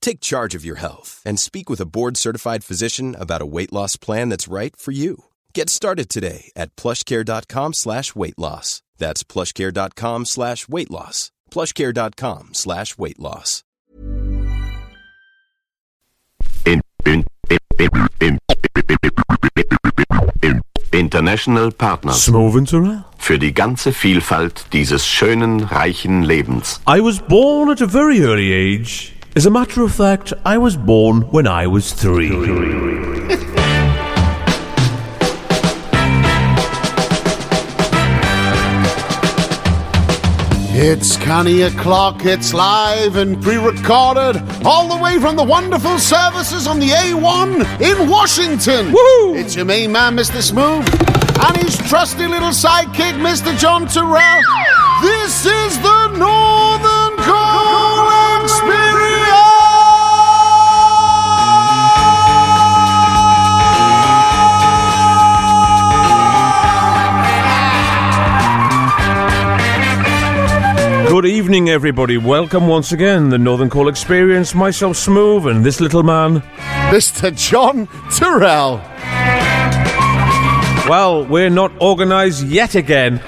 Take charge of your health and speak with a board certified physician about a weight loss plan that's right for you. Get started today at plushcare.com slash weight loss. That's plushcare.com slash weight loss. Plushcare.com slash weight loss. In, in, in, International Partners. Smoove and Turrell. Für die ganze Vielfalt dieses schönen, reichen Lebens. I was born at a very early age. As a matter of fact, I was born when I was three. It's canny o'clock, it's live and pre recorded, all the way from the wonderful services on the A1 in Washington. Woo! It's your main man, Mr. Smoove, and his trusty little sidekick, Mr. John Turrell. This is the Northern Good evening, everybody. Welcome once again, the Northern Coal Experience. Myself, Smoove, and this little man. Mr. John Turrell. Well, we're not organised yet again.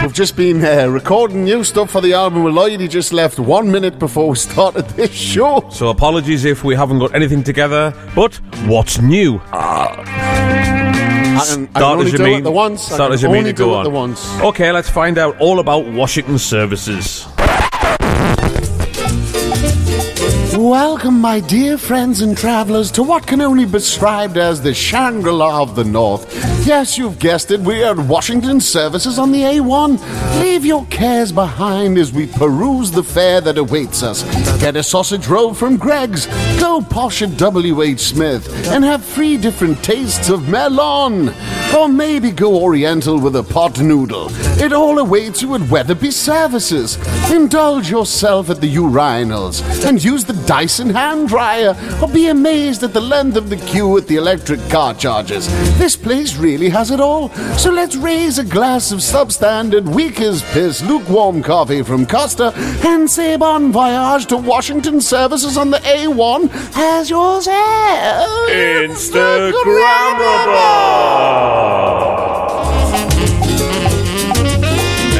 We've just been uh, recording new stuff for the album with Lloyd. He just left one minute before we started this show. So apologies if we haven't got anything together. But what's new? I can, I can Start only as you do mean. it the once. I Start can as you mean only go do it on. the once. Okay, let's find out all about Washington services. Thank you. Welcome, my dear friends and travelers, to what can only be described as the Shangri La of the North. Yes, you've guessed it, we are at Washington Services on the A1. Leave your cares behind as we peruse the fare that awaits us. Get a sausage roll from Greggs, go posh at W.H. Smith, and have three different tastes of melon. Or maybe go oriental with a pot noodle. It all awaits you at Wetherby Services. Indulge yourself at the urinals and use the Dyson hand dryer or be amazed at the length of the queue at the electric car chargers. This place really has it all. So let's raise a glass of substandard, weak as piss, lukewarm coffee from Costa and say bon voyage to Washington Services on the A1 as yours yourself.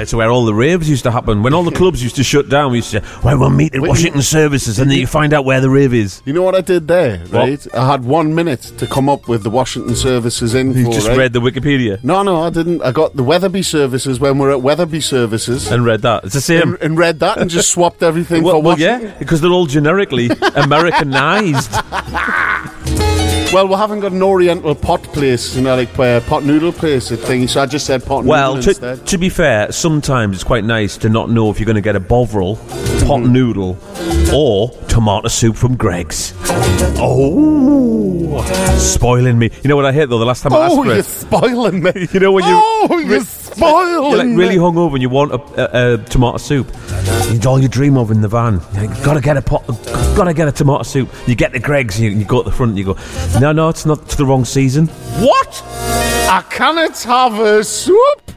It's where all the raves used to happen. When all the clubs used to shut down, we used to say, well, we'll meet at Wait, Washington services, and then you find out where the rave is. You know what I did there, right? I had one minute to come up with the Washington Services info, You just right? read the Wikipedia No, no, I didn't. I got the Wetherby Services when we're at Wetherby Services. and read that. It's the same. and, and read that and just swapped everything well, for well, Washington. yeah, because they're all generically Americanized. Well, we haven't got an Oriental pot place, you know, like uh, pot noodle place at thingy. So I just said pot Well, noodle to, instead. to be fair, sometimes it's quite nice to not know if you're going to get a bovril, pot Mm-hmm. noodle, or tomato soup from Greggs. Oh, spoiling me. You know what I hate though? The last time I asked Oh, for you're it, spoiling me. you know when you Oh, you're you're like really me. hungover and you want a, a, a tomato soup. It's all you dream of in the van. You got to get a pot, Gotta get a tomato soup. You get the Greggs, you, you go at the front, and you go, no, no, it's not to the wrong season. What? I cannot have a soup.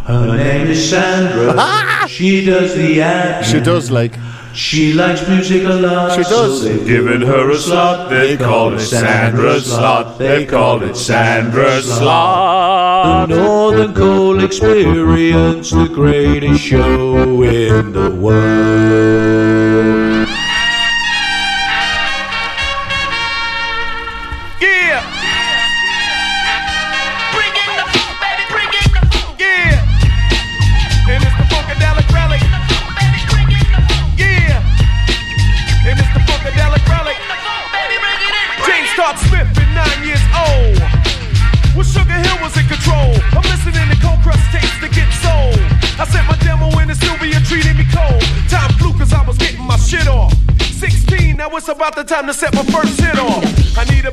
Her name is Sandra. she does the admin. She does like. She likes music a lot. She does. So they've given her a slot. They call it Sandra's slot. They call it Sandra's slot. The Northern Coal Experience, the greatest show in the world. Listening to Cold Crush tapes to get sold. I sent my demo in and Sylvia treated me cold. Time flew cause I was getting my shit off. 16, now it's about the time to set my first hit off. I need a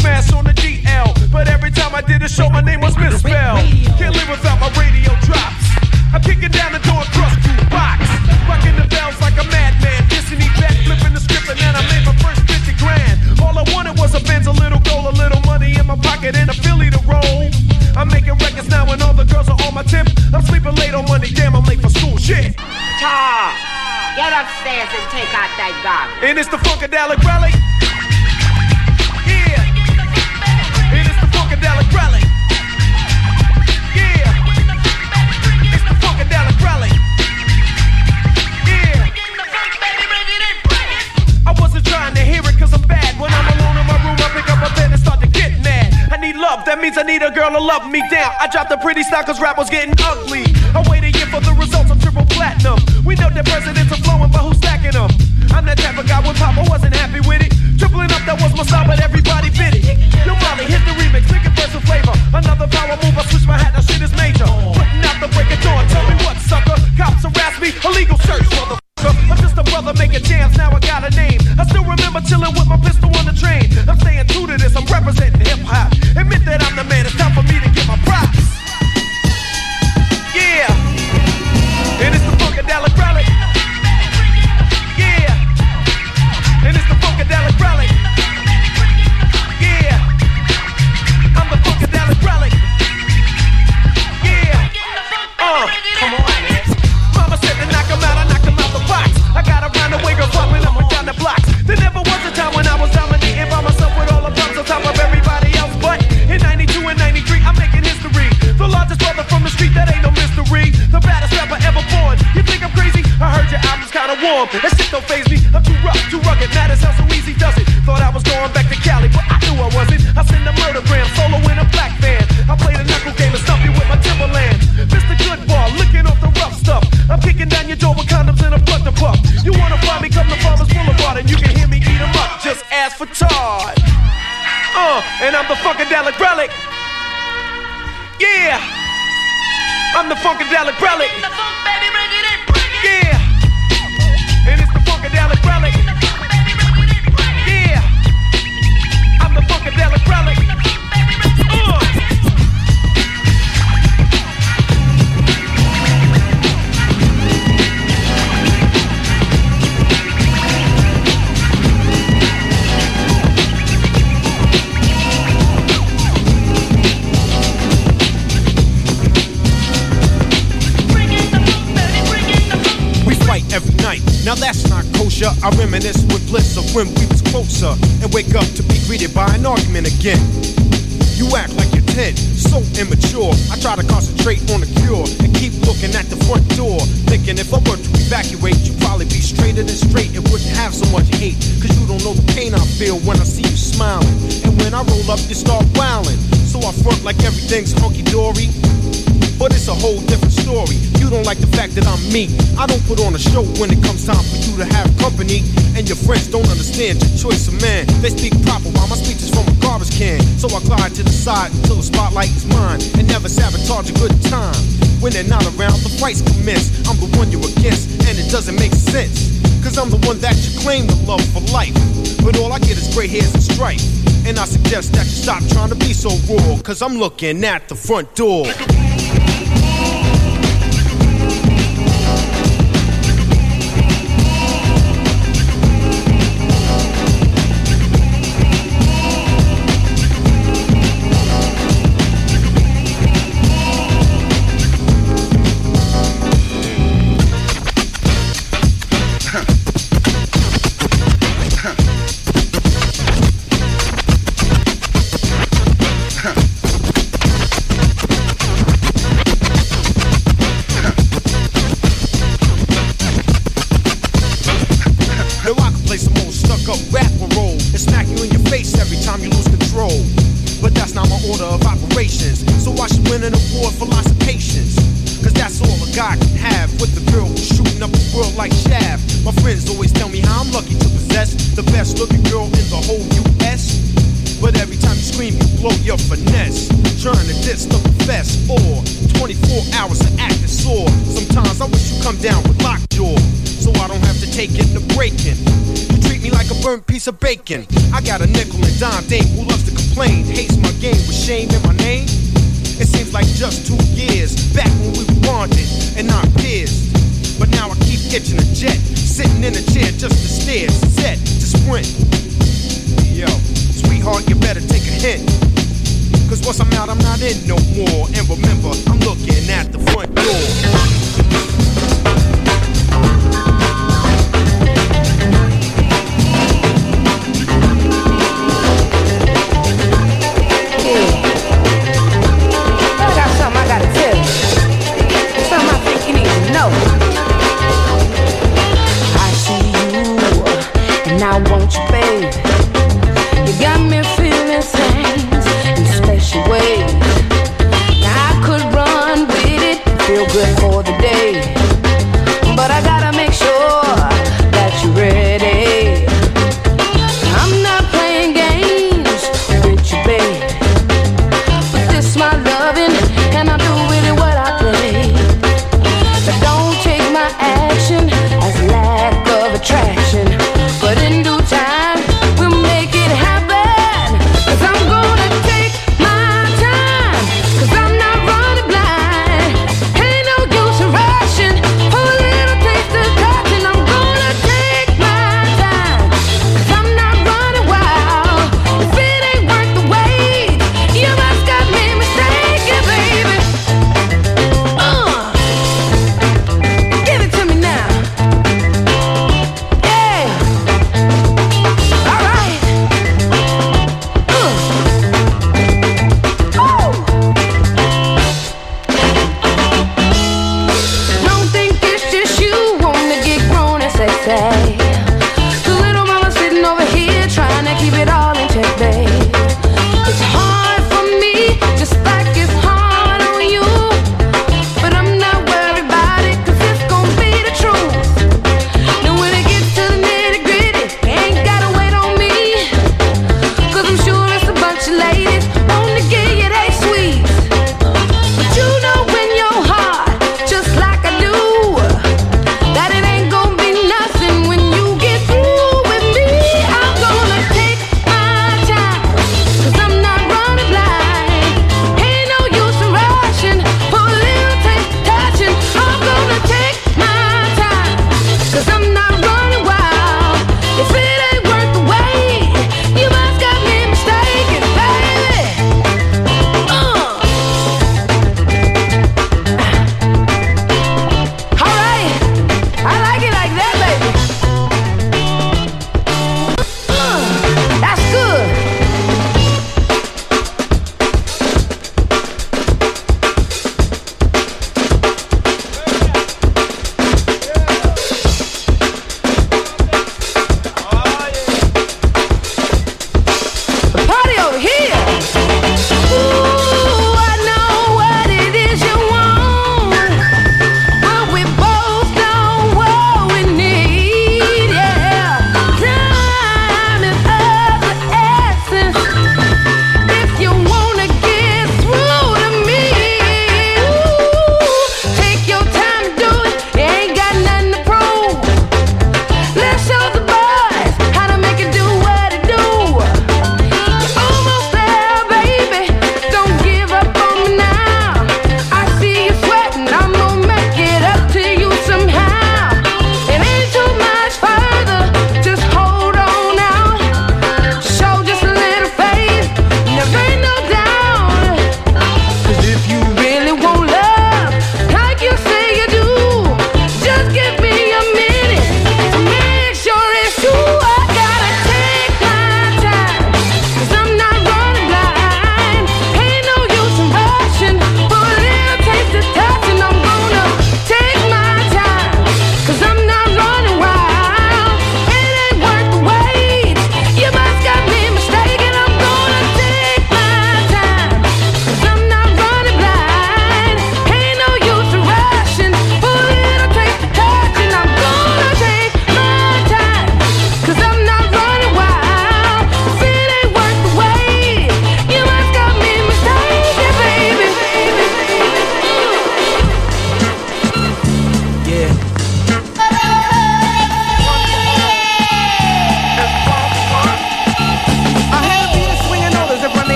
smash on the DL. But every time I did a show, my name was misspelled. Can't live without my radio drops. I'm kicking down the door, across the box. Rocking the bells like a madman. Dissing back, flipping the script, and then I made my first 50 grand. All I wanted was a Benz, a little gold, a little money in my pocket, and a Philly to roll. I'm making records now, and all the girls are on my tip. I'm sleeping late on Monday, damn, I'm late for school. Shit. Tom, get upstairs and take out that garbage. And it's the Funkadelic Relic. Yeah. And it's the Funkadelic Relic. Yeah. It's the Funkadelic Relic. Yeah. I wasn't trying to hear it cause I'm bad. When I'm alone love, that means I need a girl to love me down. I dropped the pretty style cause rap was getting ugly. I wait a year for the results of triple platinum. We know that presidents are flowing, but who's stacking them? I'm that type of guy when Papa wasn't happy with it. Tripling up, that was my style, but everybody bit it. Yo, Molly, hit the remix, it verse with flavor. Another power move, I switch my hat, now shit is major. Putting out the break of dawn, tell me what, sucker. Cops harass me, illegal search, motherfucker. I'm just a brother making jams, now I got a name. I still remember chilling with my pistol on the train. I'm staying true to this, I'm representing hip hop. Admit that I'm the man, the Funkadelic I reminisce with bliss of when we was closer and wake up to be greeted by an argument again. You act like you're 10, so immature. I try to concentrate on the cure and keep looking at the front door. Thinking if I were to evacuate, you'd probably be straighter than straight and wouldn't have so much hate. Cause you don't know the pain I feel when I see you smiling. And when I roll up, you start wilding. So I front like everything's hunky dory. But it's a whole different story. You don't like the fact that I'm me. I don't put on a show when it comes time for you to have company. And your friends don't understand your choice of man. They speak proper while my speech is from a garbage can. So I glide to the side until the spotlight is mine. And never sabotage a good time. When they're not around, the fights commence. I'm the one you're against, and it doesn't make sense. Cause I'm the one that you claim to love for life. But all I get is gray hairs and strife. And I suggest that you stop trying to be so raw. Cause I'm looking at the front door. thinking. I got a nickel and dime dame who loves to complain, hates my game with shame in my name. It seems like just two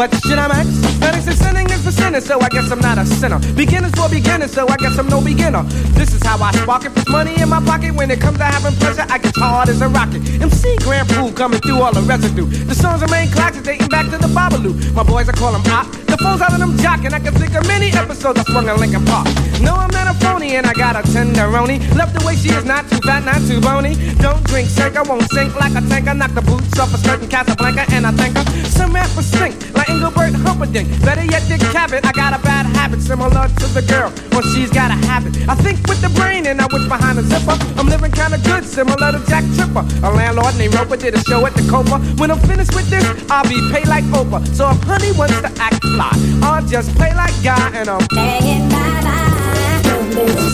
But shit, I'm X. Headaches and sinning is for sinners, so I guess I'm not a sinner. Beginners for beginners, so I guess I'm no beginner. This is how I spark it. Put money in my pocket when it comes to having pleasure. I get hard as a rocket. MC Grand Puba coming through all the residue. The songs remain classic dating back to the Babalu. My boys, I call them op. The phones out of them jocking. I can think of many episodes I swung a Lincoln Park. No, I'm not a phony, and I got a tenderoni. Love the way she is, not too fat, not too bony. Don't drink, shake, I won't sink like a tanker. Knock the boots off a skirt in Casablanca, and I think her. Some rappers stink like Engelbert Humperdinck. Better yet, Dick Cavett. I got a bad habit similar to the girl, or she's got a habit. I think with the brain, and I wish behind the zipper. I'm living kinda good, similar to Jack Tripper. A landlord named Roper did a show at the Copa. When I'm finished with this, I'll be paid like Oprah. So if honey wants to act fly, I'll just play like guy, and I'm.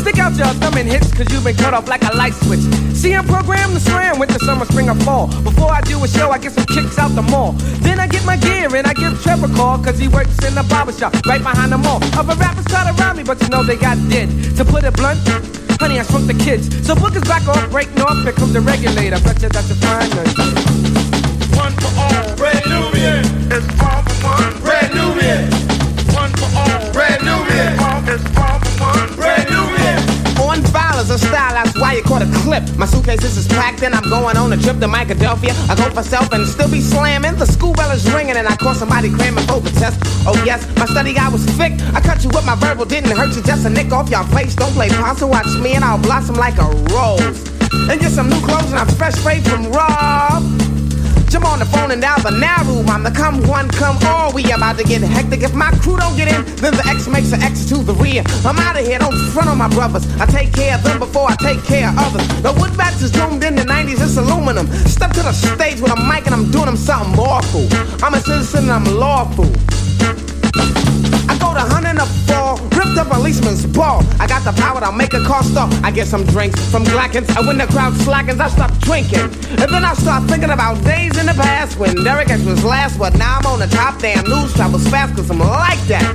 Stick out your thumb and hits, cause you've been cut off like a light switch. See, I'm programmed to slam with the summer, spring, or fall. Before I do a show, I get some kicks out the mall. Then I get my gear and I give Trevor a call, cause he works in the barber shop right behind the mall. Other rappers try to rob me, but you know they got dead. To put it blunt, honey, I shrunk the kids. So book is back off, break north, here comes the regulator. Bet you that you find One for all, Brand Nubian. It's all for one, Brand Nubian. One for all, Brand Nubian. All is style, that's why you caught a clip. My suitcases is packed and I'm going on a trip to Philadelphia. I go for self and still be slamming. The school bell is ringing and I caught somebody cramming for the test. Oh yes, my study guy was thick. I cut you with my verbal, didn't hurt you, just a nick off your face. Don't play possum, watch me and I'll blossom like a rose. And get some new clothes and I'm fresh straight from Rob. Jump on the phone and dial the room. I'm the come one, come all. We about to get hectic. If my crew don't get in, then the X makes an X to the rear. I'm out of here, don't front on my brothers. I take care of them before I take care of others. The wood bats is doomed in the 90s, it's aluminum. Step to the stage with a mic and I'm doing them something awful. I'm a citizen and I'm lawful. I go to hunting a fall, up policeman's ball. I got the power to make a car stop. I get some drinks from Glackens, and when the crowd slackens, I stop drinking. And then I start thinking about days in the past when Derek X was last, but now I'm on the top. Damn, news travels fast, cause I'm like that.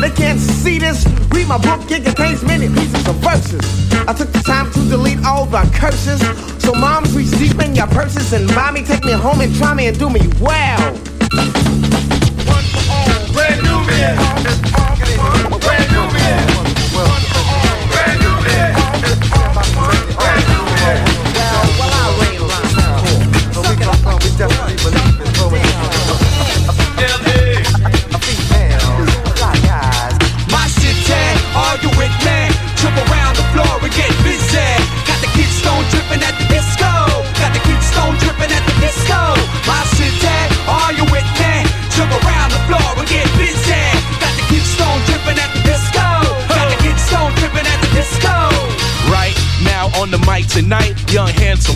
They can't see this. Read my book, it contains many pieces of verses. I took the time to delete all the curses. So moms, reach deep in your purses and mommy, take me home and try me and do me well. Nubian. It's all for one, Brand Nubian.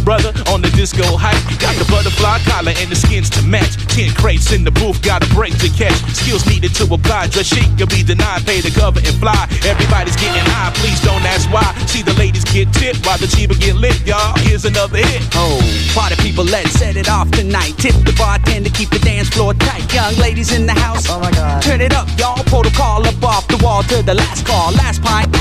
Brother on the disco hype. Got the butterfly collar and the skins to match. Ten crates in the booth, got a break to catch. Skills needed to apply. Dress chic, you'll be denied. Pay to cover and fly. Everybody's getting high, please don't ask why. See the ladies get tipped while the cheaper get lit, y'all. Here's another hit. Oh, party people, let's set it off tonight. Tip the bartender, keep the dance floor tight. Young ladies in the house, oh my god, turn it up, y'all. Protocol up off the wall to the last call, last pint.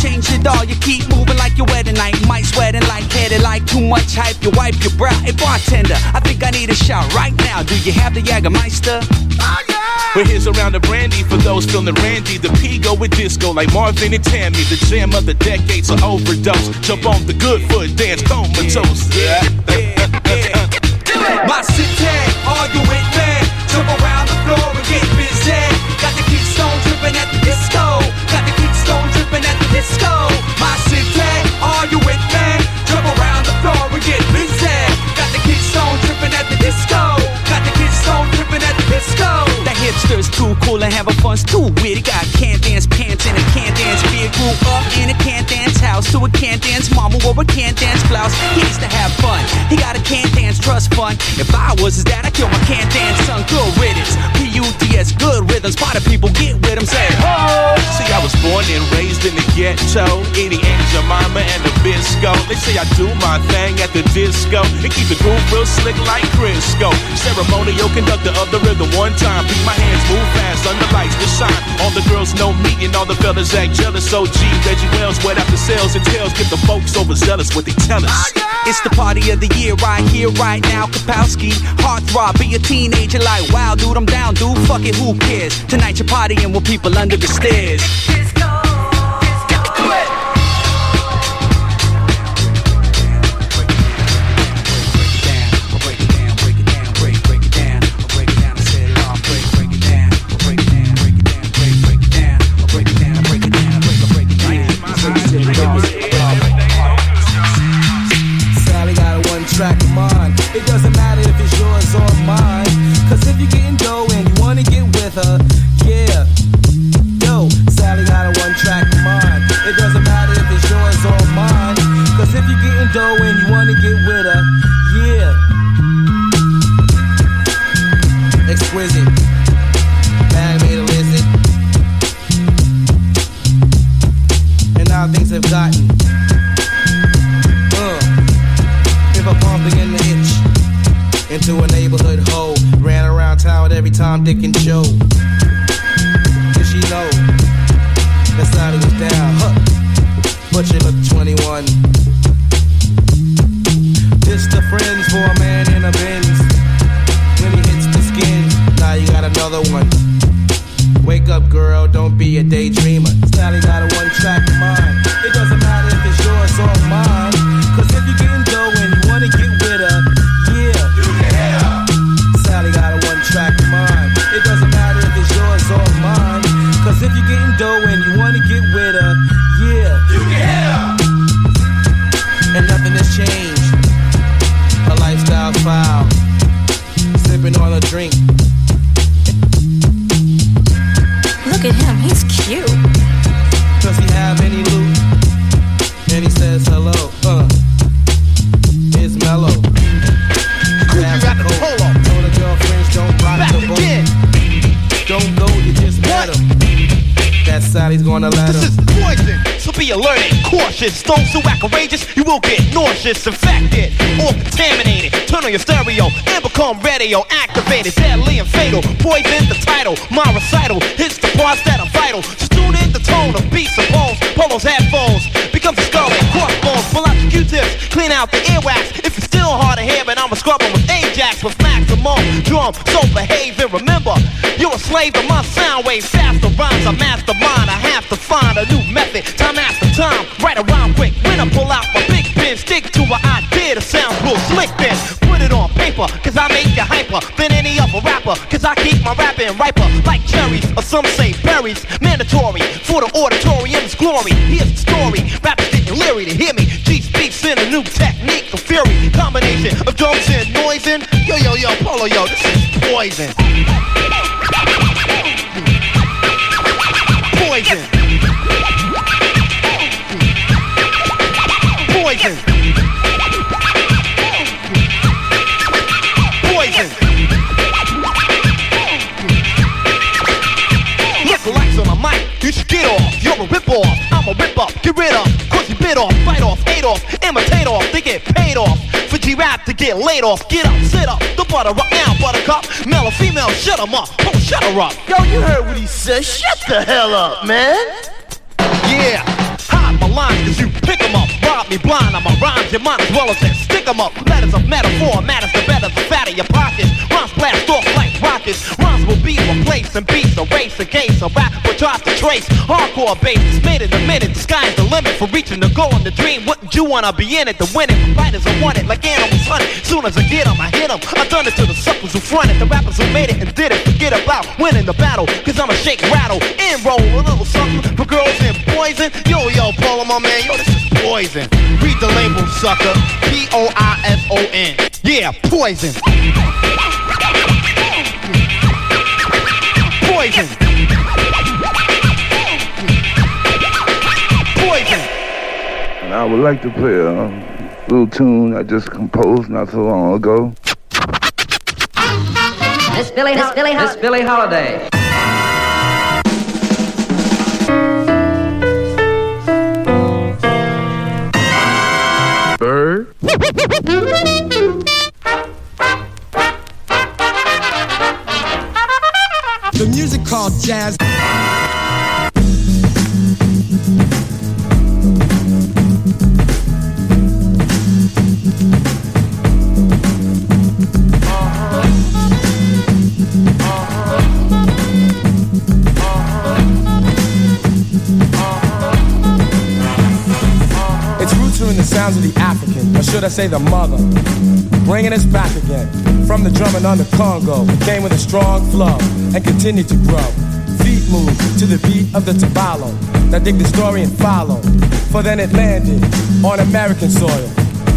Change it all, you keep moving like your wedding night. Might sweating like headed like too much hype. You wipe your brow. Hey bartender, I think I need a shot right now. Do you have the Jägermeister? Oh, yeah! But here's around the brandy for those feeling randy. The P go with disco like Marvin and Tammy. The jam of the decades of overdose. Jump on the good foot, dance comatose. Yeah. yeah, yeah. My city, are you with me? Jump around the floor and get busy. Got the kids stone dripping at the disco. Got the kids stone dripping at the disco. My Hipsters too cool and having fun's too witty. Got can't dance pants and a can't dance beard. Grew up in a can dance house to a can dance mama wore a can dance blouse. He used to have fun. He got a can dance trust fund. If I was his dad, I'd kill my can dance son. Good riddance. P-U-D-S, good rhythms. Party people get with him. Say, Oh, see, I was born and raised in the ghetto, Edie and Jemima and the Bisco. They say I do my thing at the disco and keep the groove real slick like Crisco. Ceremonial conductor of the rhythm one time. Beat my hands move fast under lights to shine. All the girls know me and all the fellas act jealous. OG Reggie Wells, wet after sales and tails. Get the folks overzealous. It's the party of the year right here, right now. Kapowski, heartthrob, be a teenager like, wow, dude, I'm down, dude. Fuck it, who cares? Tonight you're partying with people under the stairs. Poison, so be alert and cautious. Who act courageous, you will get nauseous, infected, or contaminated. Turn on your stereo and become radio activated, deadly and fatal. Poison the title, my recital hits the parts that are vital. Just tune in the tone of beats and bones. Polos headphones becomes a skull and crossbones. Pull out the Q-tips, clean out the earwax. If you're still hard to hear, but I'm a scrubber with Ajax with maximum drum. So behave and remember, you're a slave to my sound waves. Faster rhymes, I mastermind. I have to find a new method, time after time. Right around quick when I pull out my big pen, stick to an idea to sound real slick. Then put it on paper, cause I make you hyper than any other rapper. Cause I keep my rapping riper like cherries, or some say berries. Mandatory for the auditorium's glory. Here's the story. Rappers getting leery to hear me. G speaks in a new technique of fury. Combination of drums and noise and yo yo yo polo yo. This is. Poison. A rip up, get rid of. Cause you bit off, bite off, ate off, imitate off, they get paid off. For G-Rap to get laid off, get up, sit up, the butter up now, buttercup. Male or female, shut 'em up, oh, shut her up. Yo, you heard what he said, shut the hell up, man. Yeah, hide my lines cause you pick pick 'em up. Rob me blind, I'm a rhyme, you might as well as say stick 'em up. Letters of metaphor, matters the better, the fatter your pockets. Blast off like rockets. Rhymes will be replaced and beats a race against a rap will try to trace. Hardcore bass is made in a minute. The sky's the limit for reaching the goal and the dream. Wouldn't you wanna be in it to win it? Fighters are want it like animals hunt it. Soon as I get 'em, I hit 'em. I done it to the suckers who front it. The rappers who made it and did it. Forget about winning the battle. Cause I'ma shake, rattle, and roll a little something for girls and poison. Yo, yo, Paul, my man, yo, this is poison. Read the label, sucker. P O I S O N. Yeah, poison. Poison. Poison. And I would like to play a little tune I just composed not so long ago. Miss Billie, Miss Billie, Miss Billie Holiday. Bird. The music called jazz. Sounds of the African, or should I say the mother, bringing us back again. From the drumming on the Congo, it came with a strong flow and continued to grow. Feet move to the beat of the tabalo. Now dig the story and follow, for then it landed on American soil.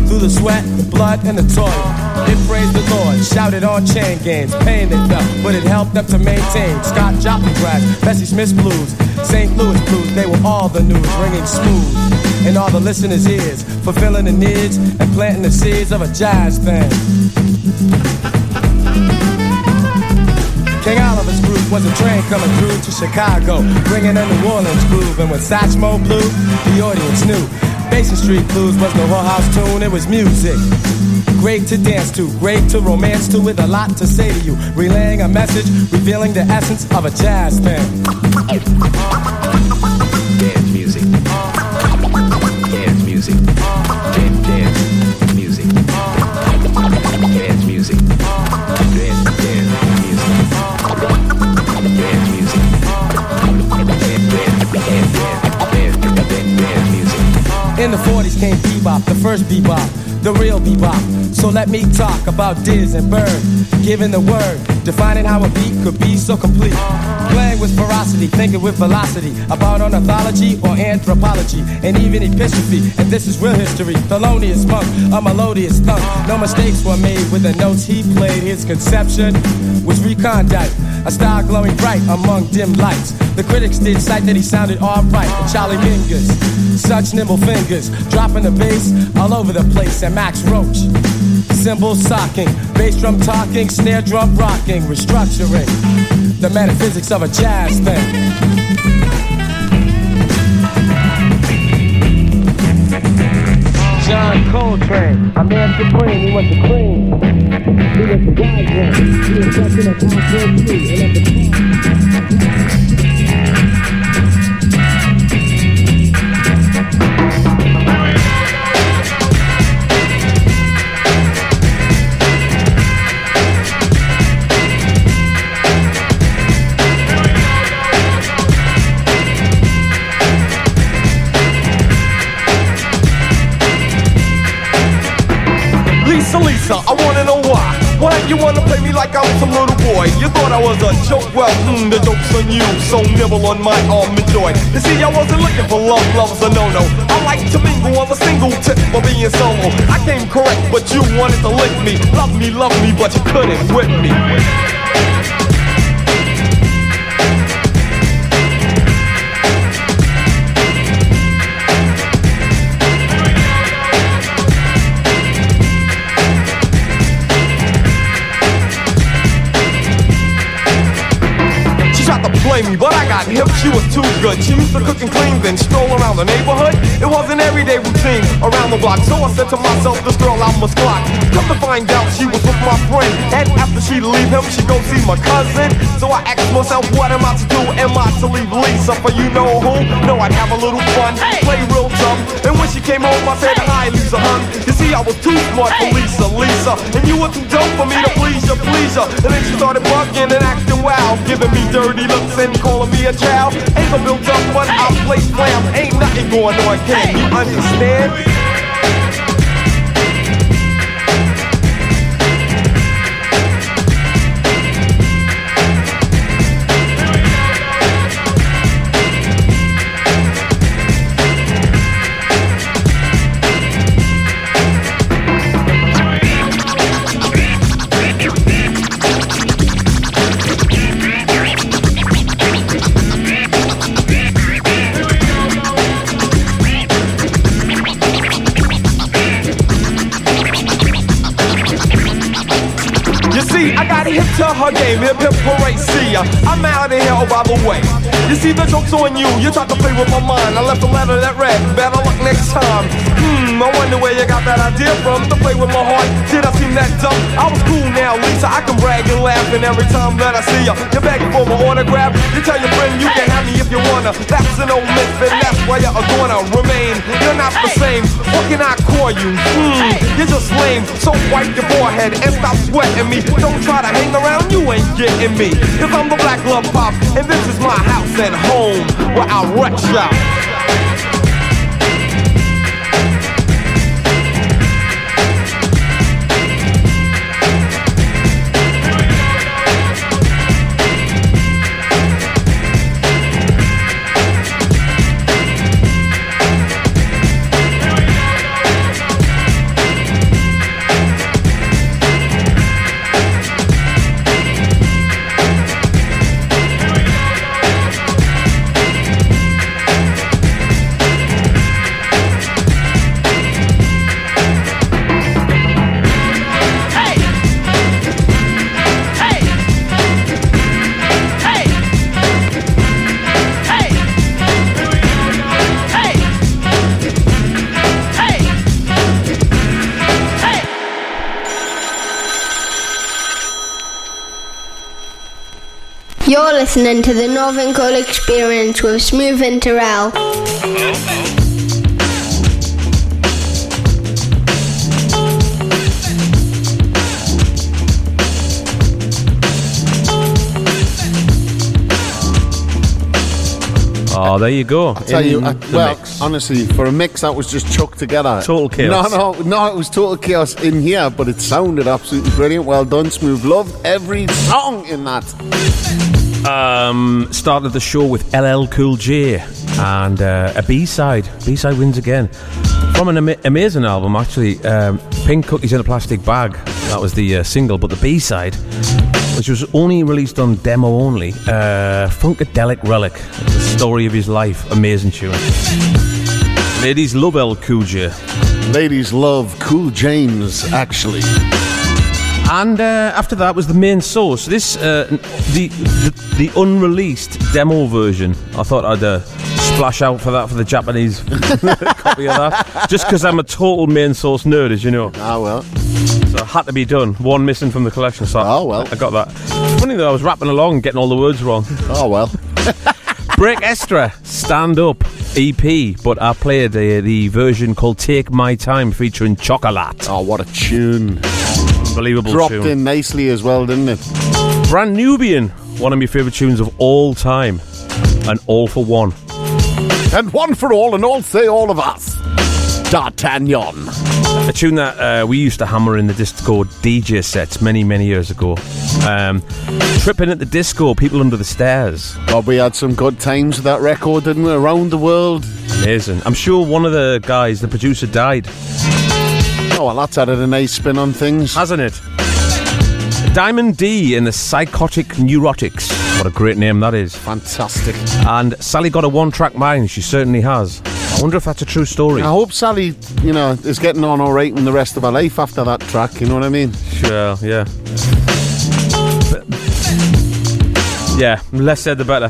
Through the sweat, the blood, and the toil. It praised the Lord, shouted on chain gangs, pain they felt, but it helped them to maintain. Scott Joplin grass, Bessie Smith blues, St. Louis blues, they were all the news, ringing smooth in all the listeners' ears, fulfilling the needs and planting the seeds of a jazz thing. King Oliver's group was a train coming through to Chicago, bringing a New Orleans groove, and when Satchmo blew, the audience knew. Basin Street Blues was the whorehouse tune, it was music. Great to dance to, great to romance to, with a lot to say to you. Relaying a message, revealing the essence of a jazz thing. Dance music. In the 40s came bebop, the first bebop, the real bebop. So let me talk about Diz and Bird, giving the word, defining how a beat could be so complete. Playing with ferocity, thinking with velocity, about ornithology or anthropology, and even epistrophe. And this is real history, Thelonious Monk, a melodious thunk. No mistakes were made with the notes he played. His conception was recondite, a star glowing bright among dim lights. The critics did cite that he sounded alright, Charlie Mingus. Such nimble fingers, dropping the bass all over the place, and Max Roach. Cymbal socking, bass drum talking, snare drum rocking, restructuring the metaphysics of a jazz thing. John Coltrane, a man supreme, he was the cream. He was the wise one, he was something of too, and at the time. Lisa, I wanna know why. Why you wanna play me like I'm some little boy? You thought I was a joke? Well, hmm, the joke's on you. So nibble on my Almond Joy. You see, I wasn't looking for love, love's a no-no. I like to mingle on a single tip for being solo. I came correct, but you wanted to lick me. Love me, love me, but you couldn't whip me. She tried to play me, but I got hip, she was too good. She used to cook and clean, then stroll around the neighborhood. It was an everyday routine around the block, so I said to myself, this girl I must clock. Come to find out, she was with my friend, and after she leave him, she go see my cousin. So I asked myself, what am I to do? Am I to leave Lisa for you know who? No, I'd have a little fun, play real dumb. And when she came home, I said, hi, Lisa, hun. You see, I was too smart for Lisa, Lisa, and you were too dumb for me to please you, please you. And then she started bugging and acting wild, giving me dirty looks and calling me a child. Ain't no built up, but I'll play slam. Ain't nothing going on, can you understand? Oh by the way. You see, the joke's on you, you tried to play with my mind. I left a letter that read, better luck next time. Hmm, I wonder where you got that idea from to play with my heart. Did I seem that dumb? I was cool now, Lisa. I can brag and laugh, and every time that I see ya, you're begging for my autograph. You tell your friend you can have me if you wanna. That's an old myth, and that's why you're gonna remain. You're not the same. What can I call you? Hmm, you're just lame. So wipe your forehead and stop sweating me. Don't try to hang around, you ain't getting me. Cause I'm the black love pop, and this is my house at home where I wreck shop. Listening to the Northern Coal Experience with Smoove and Turrell. Oh, there you go. I tell you, I, well, mix. honestly, for a mix that was just chucked together. Total chaos. No, no, no, it was total chaos in here, but it sounded absolutely brilliant. Well done, Smoove. Loved every song in that. Um, started the show with LL Cool J and uh, a B side. B side wins again from an ama- amazing album, actually. Um, Pink Cookies in a Plastic Bag. That was the uh, single, but the B side, which was only released on demo only, uh, Funkadelic Relic. The story of his life. Amazing tune. Ladies love LL Cool J. Ladies love Cool James, actually. And uh, after that was the main source. This uh, the, the the unreleased demo version. I thought I'd uh, splash out for that for the Japanese copy of that, just because I'm a total main source nerd, as you know. Ah well. So it had to be done. One missing from the collection. So oh well. I got that. Funny though, I was rapping along, getting all the words wrong. Oh well. Break Estra, stand up. EP, but I played uh, the version called "Take My Time" featuring Chocolate. Oh, what a tune! Unbelievable Dropped tune. in nicely as well, didn't it? Brand Nubian, one of my favourite tunes of all time, and all for one. And one for all, and all say all of us. D'Artagnan. A tune that uh, we used to hammer in the disco DJ sets many, many years ago. Um, tripping at the disco, people under the stairs. Well, we had some good times with that record, didn't we? Around the world. Amazing. I'm sure one of the guys, the producer, died. Oh, well, that's added a nice spin on things. Hasn't it? Diamond D in the Psychotic Neurotics. What a great name that is. Fantastic. And Sally got a one track mind. She certainly has. I wonder if that's a true story. I hope Sally, you know, is getting on all right in the rest of her life after that track. You know what I mean? Sure, yeah. But- yeah, less said the better.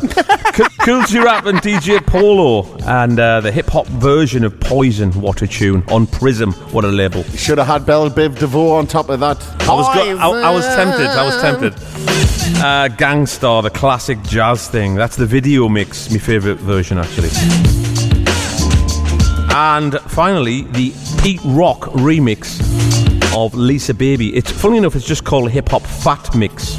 Co- cool Rap and DJ Polo and uh, the hip hop version of Poison. What a tune on Prism. What a label. Should have had Belle Biv DeVoe on top of that. I was, go- I, I was tempted. I was tempted. Uh, Gang Starr, the classic jazz thing. That's the video mix. My favourite version, actually. And finally, the Pete Rock remix of Lisa Baby. It's funny enough, it's just called Hip Hop Fat Mix.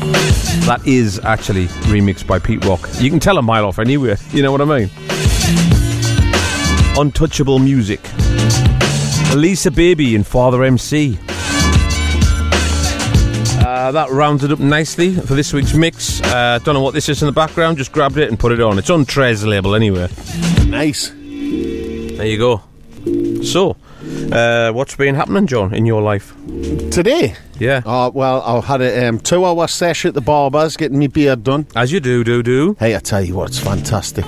That is actually remixed by Pete Rock. You can tell a mile off anywhere. You know what I mean? Untouchable music. Lisa Baby and Father MC. Uh, that rounded up nicely for this week's mix. Uh, don't know what this is in the background, just grabbed it and put it on. It's on Trez label anyway. Nice. There you go. So, uh, what's been happening, John, in your life? Today? Yeah. Oh, well, I had a um, two hour sesh at the barber's getting my beard done. As you do, do, do. Hey, I tell you what, it's fantastic.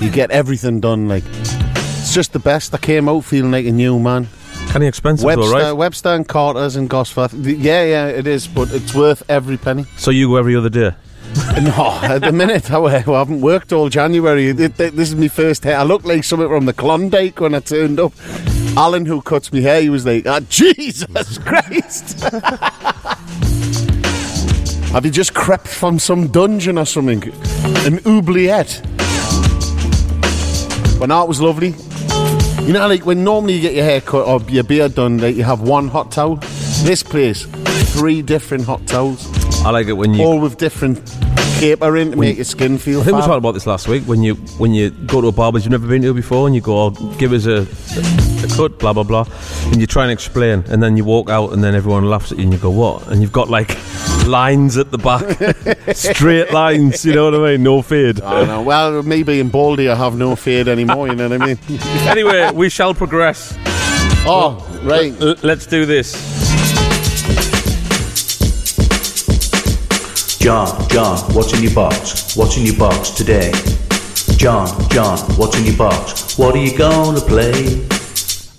You get everything done, like, it's just the best. I came out feeling like a new man. Kind of expensive, Webster, though, right? Webster and Carter's and Gosforth. Yeah, yeah, it is, but it's worth every penny. So you go every other day? no, at the minute I, I haven't worked all January. This is my first hair. I look like something from the Klondike when I turned up. Alan, who cuts me hair, he was like, ah, Jesus Christ. Have you just crept from some dungeon or something? An oubliette. But no, it was lovely. You know, like when normally you get your hair cut or your beard done, like you have one hot towel. This place, three different hot towels. I like it when you all with different in to make your skin feel. I think we fab. talked about this last week. When you when you go to a barber's you've never been to before, and you go, oh, "Give us a, a cut," blah blah blah, and you try and explain, and then you walk out, and then everyone laughs at you, and you go, "What?" And you've got like lines at the back, straight lines. You know what I mean? No fade. I know. Well, me being baldy, I have no fade anymore. You know what I mean? anyway, we shall progress. Oh, right. L- let's do this. John, John, what's in your box? What's in your box today? John, John, what's in your box? What are you gonna play?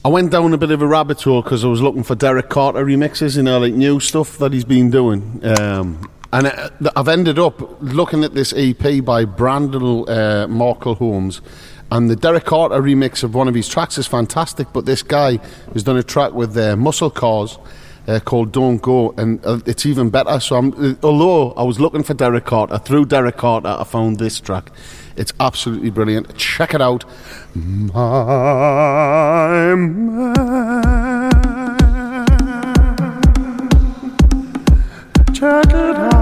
I went down a bit of a rabbit hole because I was looking for Derek Carter remixes, you know, like new stuff that he's been doing. Um, and uh, I've ended up looking at this EP by Brandel uh, Markle Holmes. And the Derek Carter remix of one of his tracks is fantastic, but this guy has done a track with uh, Muscle Cars uh, called Don't Go, and uh, it's even better. So, I'm, uh, although I was looking for Derek Carter, through Derek Carter, I found this track. It's absolutely brilliant. Check it out. My man. Check it out.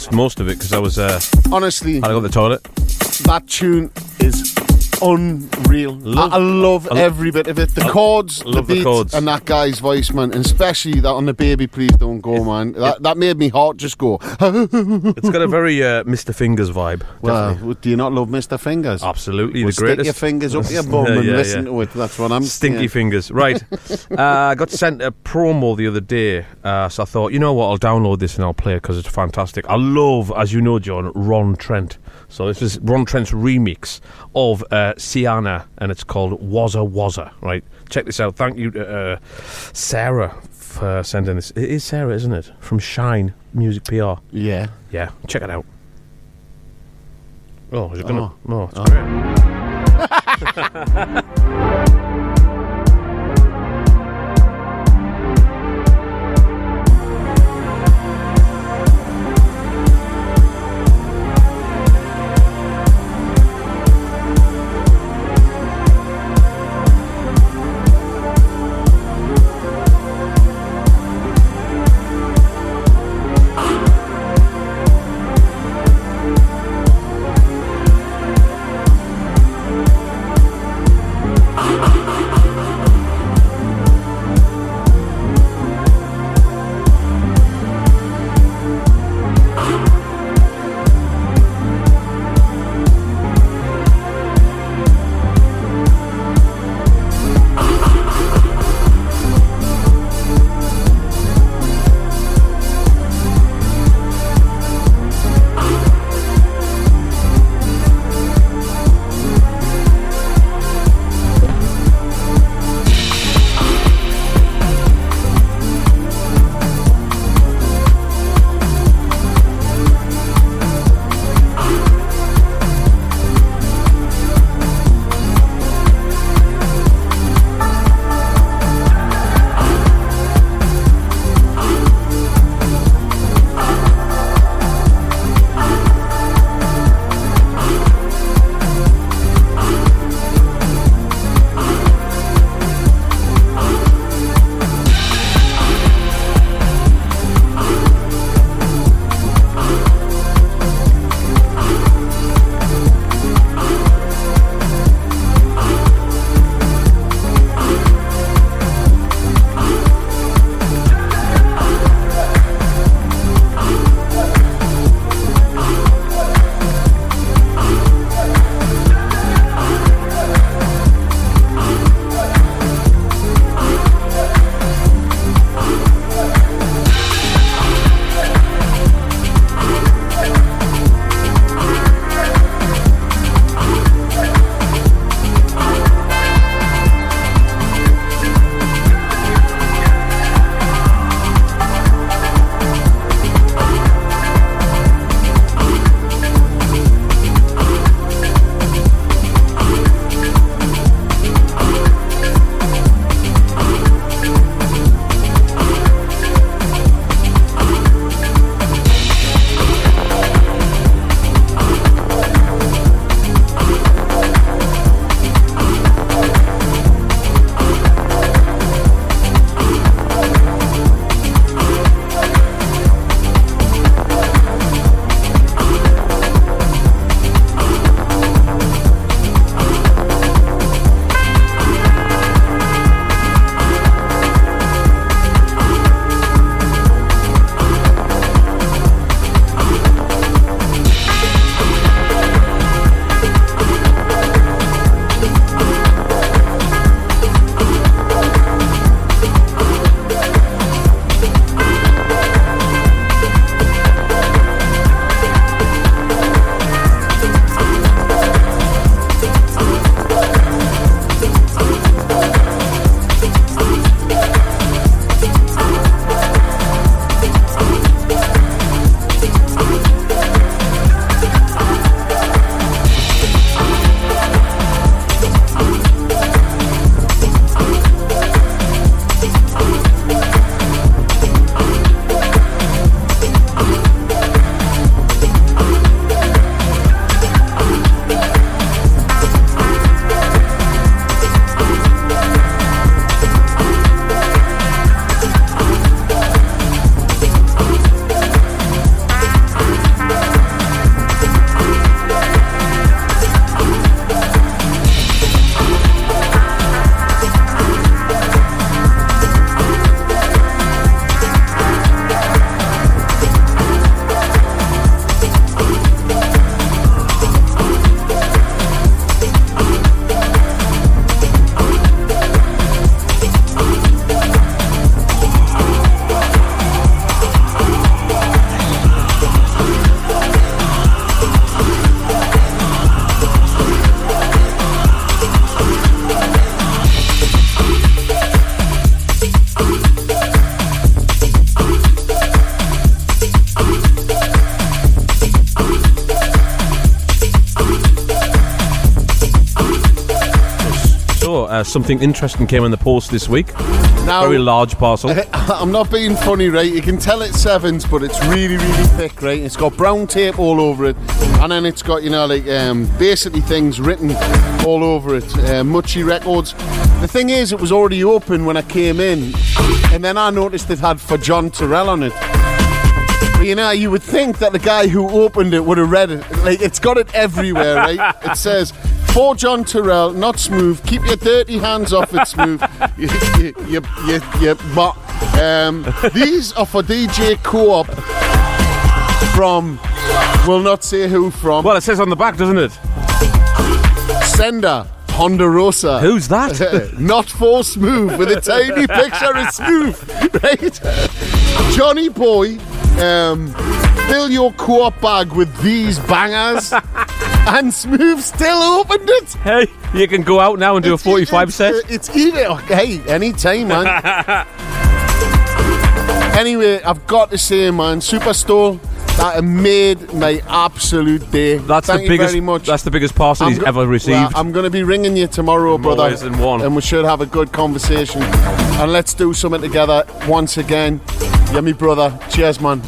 Missed most of it because I was. Uh, Honestly, I had to go to the toilet. that tune is unreal. Love- I, I love I- every bit of it. The I chords, love the the beat, chords. and that guy's voice, man. And especially that on the baby, please don't go, man. That, that made me heart just go. It's got a very uh, Mr. Fingers vibe. Well, definitely. do you not love Mr. Fingers? Absolutely, Well, the stick your fingers up your bum Yeah, and yeah, listen yeah. to it. That's what I'm. Stinky fingers. Right. uh, I got sent a promo the other day, uh, so I thought, you know what, I'll download this and I'll play it because it's fantastic. I love, as you know, John, Ron Trent. So this is Ron Trent's remix of uh, Sienna, and it's called Wazza Wazza. Right. Check this out. Thank you to uh, Sarah for sending this. It is Sarah, isn't it? From Shine Music PR. Yeah. Yeah. Check it out. Oh, is it gonna? Oh. Oh, it's Oh. great. something interesting came in the post this week. Now- Very large parcel. I'm not being funny, right? You can tell it's sevens, but it's really, really thick, right? It's got brown tape all over it, and then it's got, you know, like um, basically things written all over it. Uh, Mucci Records. The thing is, it was already open when I came in, and then I noticed it had for John Turrell on it. But, you know, you would think that the guy who opened it would have read it. Like, it's got it everywhere, right? It says, for John Turrell, not Smoove. Keep your dirty hands off it, Smoove. you, you, you, you, you, but, um, these are for DJ Co-op from, will not say who from. Well, it says on the back, doesn't it? Sender. Ponderosa. Who's that? Not for Smoove with a tiny picture of Smoove, right? Johnny Boy, um, fill your co-op bag with these bangers, and Smoove still opened it. Hey, you can go out now and do a 45 it's, set. It's either hey, anytime, man. anyway, I've got to say, man, Superstore. That made my absolute day. That's Thank the you biggest. very much. That's the biggest parcel he's go- ever received. Well, I'm going to be ringing you tomorrow, brother. Boys one. And we should have a good conversation. And let's do something together once again. Me brother. Cheers, man.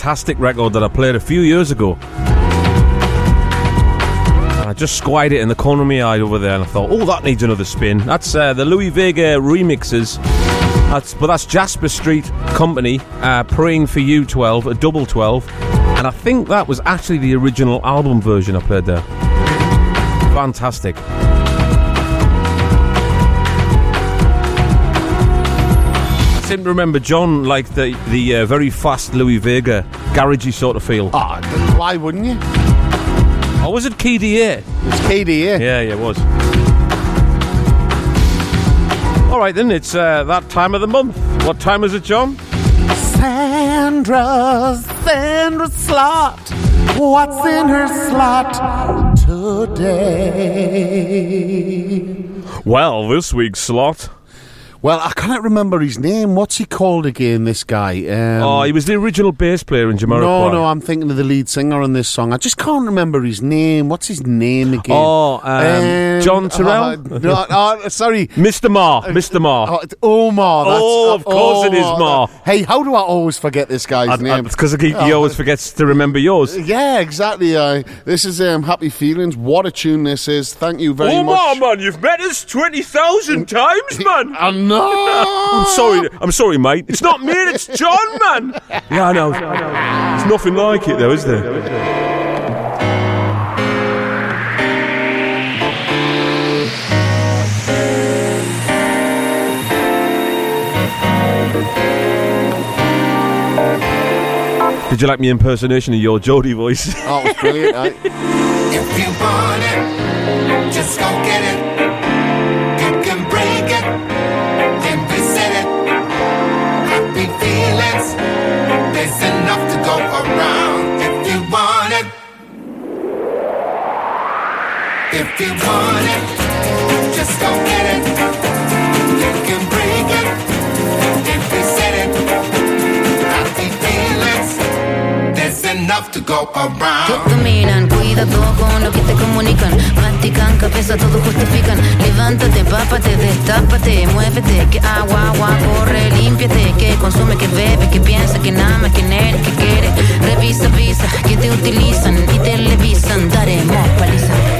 Fantastic record that I played a few years ago. I just squied it in the corner of my eye over there, and I thought, oh, that needs another spin. That's uh, the Louie Vega remixes. That's, but that's Jasper Street Company, uh, Praying for You 12, a double 12. And I think that was actually the original album version I played there. Fantastic. Seem to remember John like the, the uh, very fast Louie Vega, garagey sort of feel. Ah, why wouldn't you? Or was it KDA? It's KDA. Yeah, yeah, it was. All right, then, it's uh, that time of the month. What time is it, John? Sandra, Sandra Slot. What's in her slot today? Well, this week's slot. Well, I can't remember his name. What's he called again, this guy? Um, oh, he was the original bass player in Jamiroquai. No, no, I'm thinking of the lead singer on this song. I just can't remember his name. What's his name again? Oh, um, John Turrell? uh, no, oh, sorry. Mr. Marr. Mr. Oh, it's Omar. That's, Oh, of course it is Omar. Marr. Hey, how do I always forget this guy's I- name? It's because he, he Oh, always forgets to remember yours. Yeah, exactly. Uh, this is um, Happy Feelings. What a tune this is. Thank you very oh, much. Omar, man, you've met us 20,000 times, man. I know. I'm sorry, I'm sorry, mate. It's not me, it's John, man. Yeah, I know. There's nothing like it, though, is there? Did you like me impersonation of your Jody voice? Oh, it was brilliant. eh? If you want it, just go get it. There's enough to go around. If you want it, if you want it, just go get it. There's enough to go around. Que dominan, cuida todo con lo que te comunican. Mastican, cabeza, todo justifican. Levántate, empápate, destápate, muévete. Que agua, agua, corre, límpiate. Que consume, que bebe, que piensa, que ama, que eres, que quiere. Revisa, visa, que te utilizan y televisan. Daremos paliza.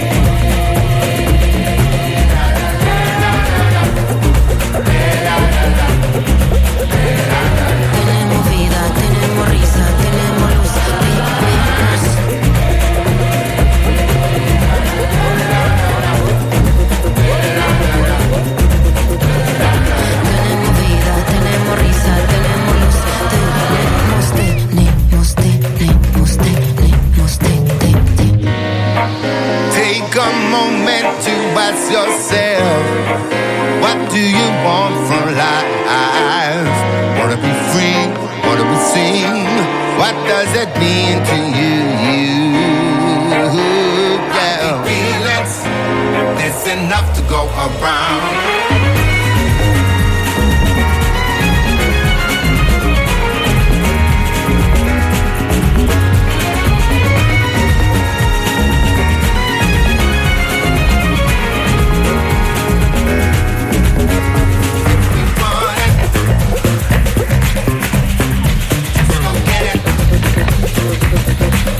Yourself, what do you want from life? Wanna be free? Wanna be seen? What does it mean to you? Yeah. Feelings, there's enough to go around. Break it.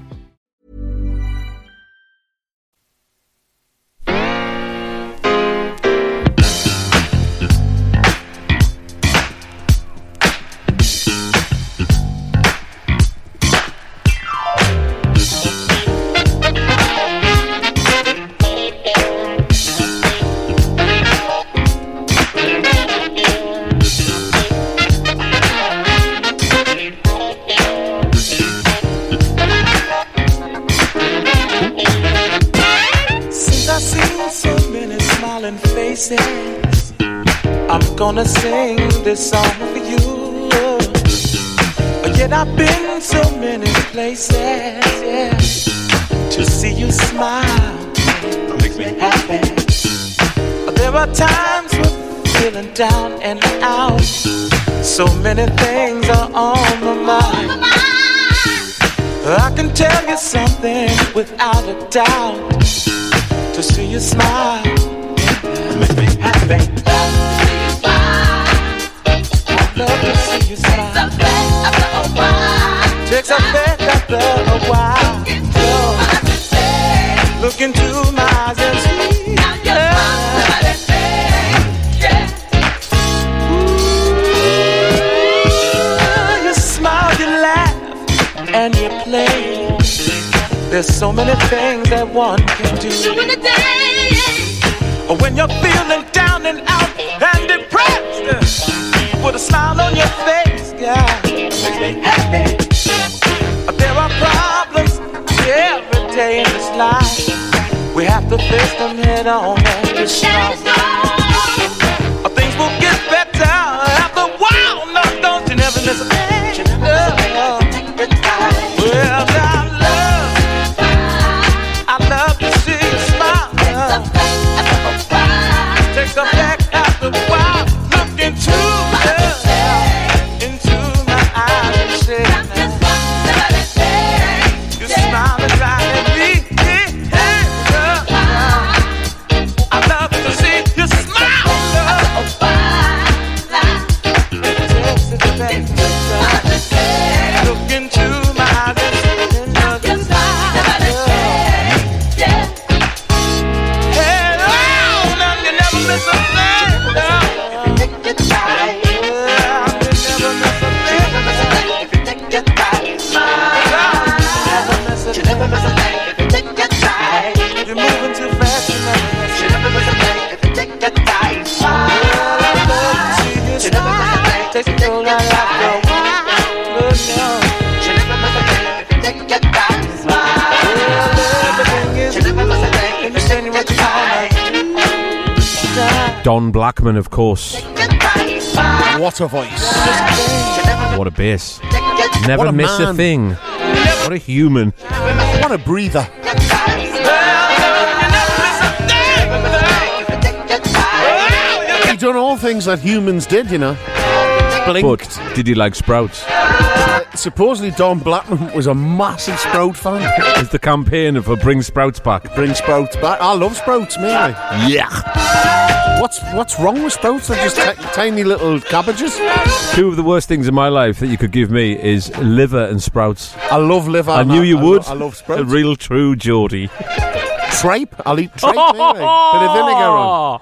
gonna sing this song for you. But Yet I've been so many places, yeah, to see you smile makes me happy. There are times when feeling down and out, so many things are on my mind. I can tell you something without a doubt. To see you smile makes me happy. After a while. Look into my eyes and see. Ooh, You smile, you laugh, and you play. There's so many things that one can do. When you're feeling down and out and depressed, put a smile on your face, makes me happy. To face them head on and just. Blackman, of course. What a voice. What a bass. Never a miss a thing. What a human. What a breather. He done all things that humans did, you know. Blinked. But did you like Sprouts? Uh, supposedly Don Blackman was a massive Sprout fan. Is the campaign for Bring Sprouts Back? Bring Sprouts back. I love Sprouts, mate. Yeah. What's what's wrong with Sprouts? They're just ti- tiny little cabbages. Two of the worst things in my life that you could give me is liver and Sprouts. I love liver. I and knew you I, would. I love Sprouts. A real true Geordie. tripe. I'll eat tripe. mate. Bit of vinegar on.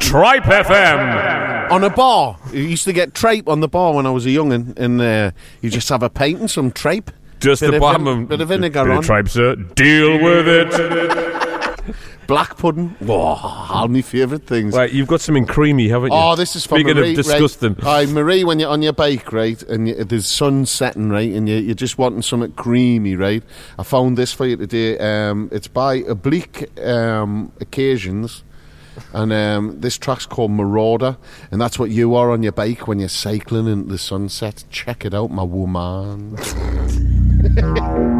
Tripe FM. On a bar. You used to get tripe on the bar when I was a young'un, and uh, you just have a pint and some tripe. Just Bit the of bottom vin- of bit of vinegar bit on. of tripe, sir. Deal with it. Black pudding. Oh, all my favourite things. Right, you've got something creamy, haven't you? Oh, this is for Speaking Marie. of disgusting. Right. Aye, Marie, when you're on your bike, right, and you, there's sun setting, right, and you, you're just wanting something creamy, right. I found this for you today. Um, it's by Oblique um, Occasions. And um, this track's called Marauder, and that's what you are on your bike when you're cycling into the sunset. Check it out, my woman.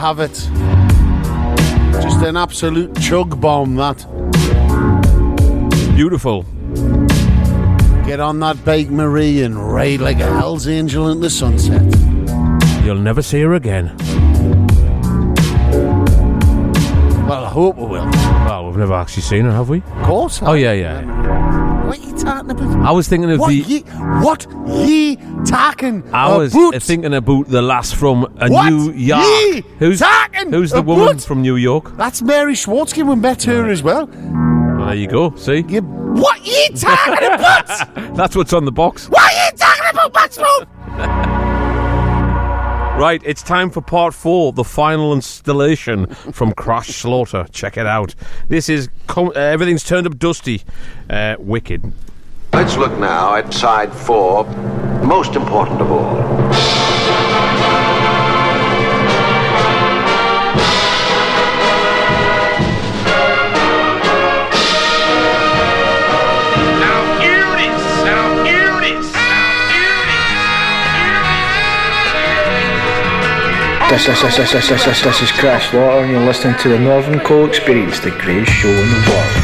have it. Just an absolute chug bomb, that. Beautiful. Get on that bike, Marie, and ride like a Hell's Angel in the sunset. You'll never see her again. Well, I hope we will. Well, we've never actually seen her, have we? Of course. Oh yeah, yeah. What are you talking about? I was thinking of what the. Ye, what ye talking I was about? thinking about the lass from uh, What New York. ye who's talking who's the woman from New York? That's Mary Schwartzky. We met her as well. Well, there you go. See, What you talking about? that's what's on the box. what you talking about, Maxwell? Right, it's time for part four, the final installation from Krash Slaughta. Check it out. This is com- uh, everything's turned up dusty. Uh, wicked. Let's look now at side four, most important of all. Now hear this. Now hear this. This, this, this, this, this, this, this, this is Krash Slaughta, and you're listening to the Northern Coal Experience, the greatest show in the world.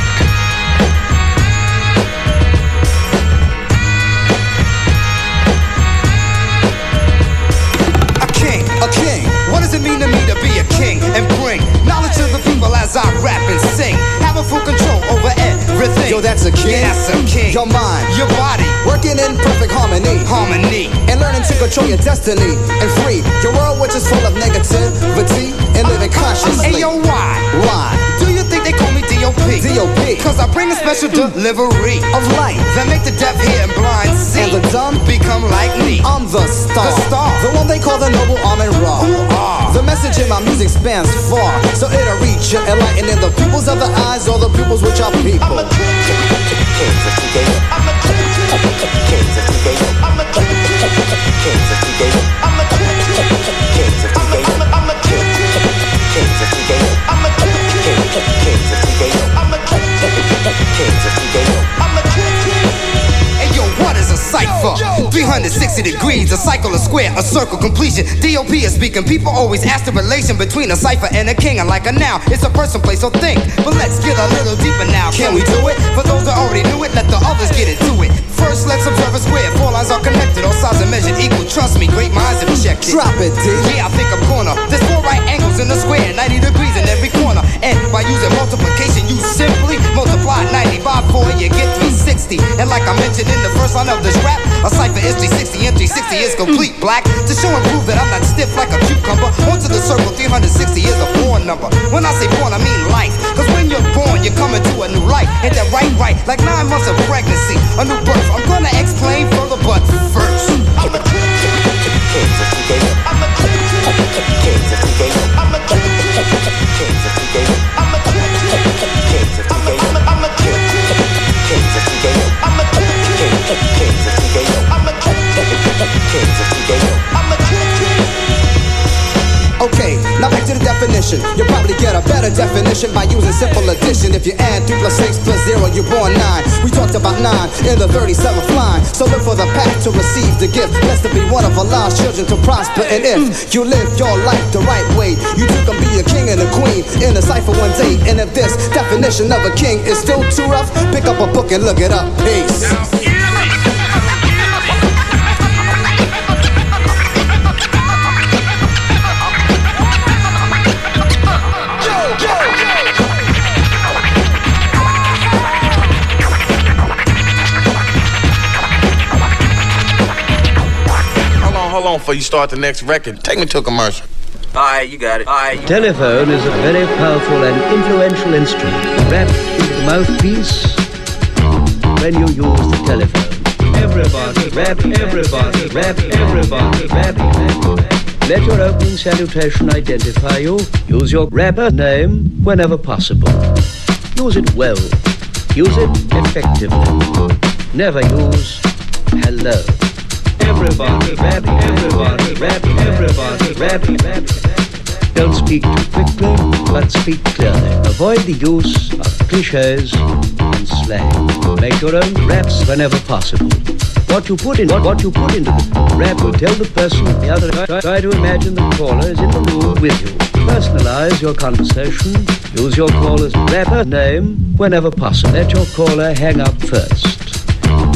Everything. Yo, that's a king. A. Your mind. your body, Working in perfect harmony. harmony. And learning to control your destiny and free your world, which is full of negativity, and living uh, consciously. Hey, yo, why? Why? D.O.P.? D.O.P. Cause I bring a special delivery Of light. that make the deaf hear and blind see. And the dumb become like me. I'm the star. The star. The one they call the noble Amen Ra. Who are? The message in my music spans far. So it'll reach and enlighten in the pupils of the eyes or the pupils which are people. Hey yo, what is a cipher? 360 degrees, a cycle, a square, a circle, completion. DOP is speaking. People always ask the relation between a cipher and a king. And like a noun, it's a person, place, or thing. But let's get a little deeper now. Can we do it? For those that already knew it, let the others get into it. First, let's observe a square. Four lines are connected, all sides are measured equal. Trust me, great minds have checked it. Drop it, D. Yeah, I think I'm corner. There's four right angles in the square, 90 degrees in every corner. And by using multiplication, you simply multiply 90 by 4, you get 360. And like I mentioned in the first line of this rap, a cipher is 360 and 360 is complete black. To show and prove that I'm not stiff like a cucumber. Onto the circle, 360 is a born number. When I say born, I mean life. Cause when you're born, you're coming to a new life. Ain't that right, right? Like nine months of pregnancy, a new birth. I'm gonna explain further, but first. I'm a Okay, now back to the definition. You'll probably get a better definition by using simple addition. If you add 3 plus 6 plus 0, you're born 9. About 9 in the 37th line. So look for the path to receive the gift. Blessed to be one of Allah's children to prosper. And if you live your life the right way, you too can be a king and a queen in a cipher one day. And if this definition of a king is still too rough, pick up a book and look it up. Peace. Hold on, before you start the next record. Take me to a commercial. Alright, you got it. Alright. Telephone is a very powerful and influential instrument. Wrapped into the mouthpiece when you use the telephone. Everybody, rap, everybody, rap, everybody, rap. Let your opening salutation identify you. Use your rapper name whenever possible. Use it well. Use it effectively. Never use hello. Everybody, everybody, everybody. Don't speak too quickly, but speak clearly. Avoid the use of cliches and slang. Make your own raps whenever possible. what you put in what, what you put into the rap will tell the person on the other try, try to imagine the caller is in the room with you. Personalize your conversation. Use your caller's rapper name whenever possible. Let your caller hang up first.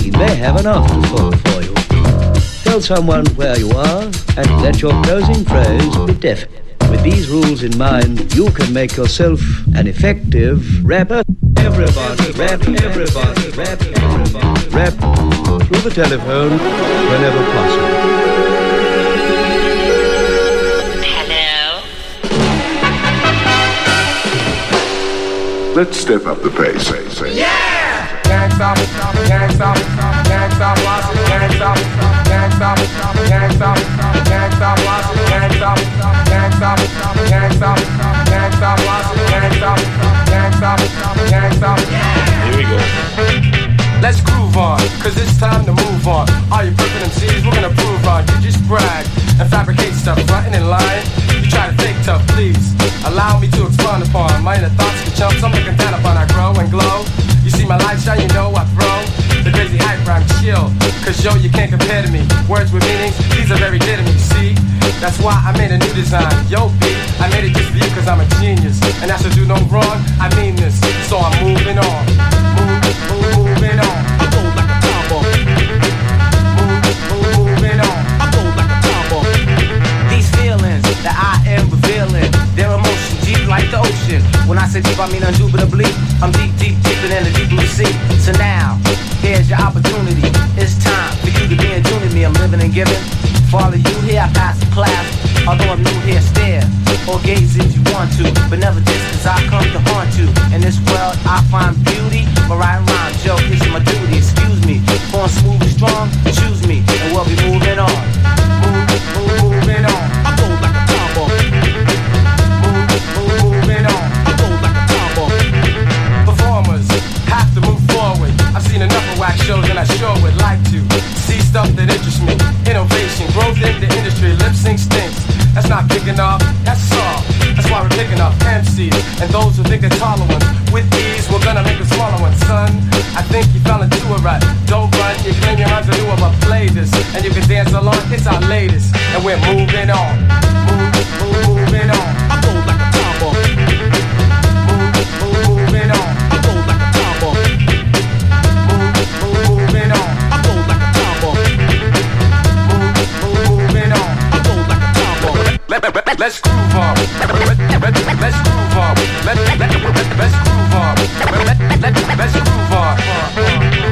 He may have an afterthought for you. Tell someone where you are and let your closing phrase be definite. With these rules in mind, you can make yourself an effective rapper. Everybody, rap, everybody, rap, everybody, rap through the telephone whenever possible. Hello. Let's step up the pace. Yeah! Here we go. Let's groove on, cause it's time to move on. All you perfect we're gonna prove on. You just brag and fabricate stuff, frontin' and lying. You try to fake tough, please. Allow me to expound upon my inner thoughts to jump. I'm looking down upon I grow and glow. You see my shine, you know I throw the crazy hype rhyme chill. Cause yo, you can't compare to me. Words with meanings, these are very dear to me, see? That's why I made a new design. Yo, B, I made it just for you cause I'm a genius. And I should do no wrong, I mean this. So I'm moving on. Move, moving on. I go like a move, moving on. I like a. These feelings that I am revealing, deep like the ocean. When I say deep, I mean indubitably. I'm deep, deep, deeper than the deep blue sea. So now, here's your opportunity. It's time for you to be in tune with me. I'm living and giving. For you here, I pass the class. Although I'm new here, stare or gaze if you want to, but never this, cause I come to haunt you. In this world, I find beauty, right around, Joe, it's my duty. Excuse me, born smooth and strong, choose me, and we'll be moving on. That's all. That's why we're picking up MCs and those who think they're taller ones. With these, we're gonna make a smaller one, son. I think you fell into a rut. Don't run, you claim your rhymes are new, but play this. And you can dance along, it's our latest. And we're moving on. Let's groove on. Let, let, let, let's groove on. Let, let, let, let's groove on. Let, let, let, let's groove on.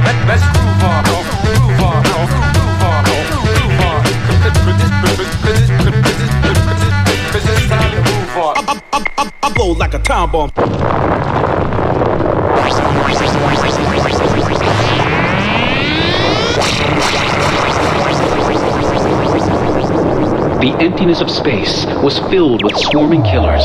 Let, let's groove on. Groove on. Groove on. Groove on. This- time to move on. I blow like a time bomb. The emptiness of space was filled with swarming killers.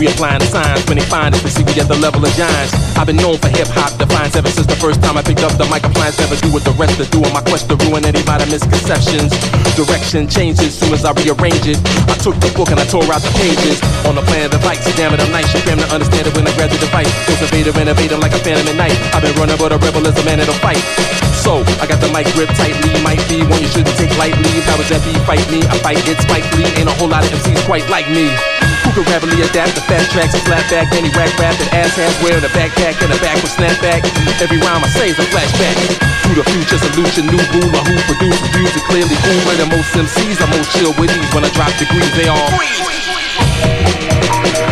Alliance, we applying the signs when they find us to see we at the level of giants. I've been known for hip hop defiance ever since the first time I picked up the mic. Appliance never do what the rest are doing. My quest to ruin anybody misconceptions. Direction changes soon as I rearrange it. I took the book and I tore out the pages. On the planet of light, see damn it, I'm nice. You came to understand it when I grabbed the device. Cultivator, innovator like a phantom at night. I've been running, but a rebel is a man that'll fight. So, I got the mic grip tightly. Might be one you shouldn't take lightly. Does that be? Fight me. I fight it Spike Lee. Ain't a whole lot of MCs quite like me. Who can rapidly adapt the fast tracks and slap back? Any whack rap that ass has wearing a backpack and a back with snapback. Every rhyme I say is a flashback. To the future solution, new ruler who produces music clearly cooler than most MCs. I'm most chill with these when I drop degrees. They all In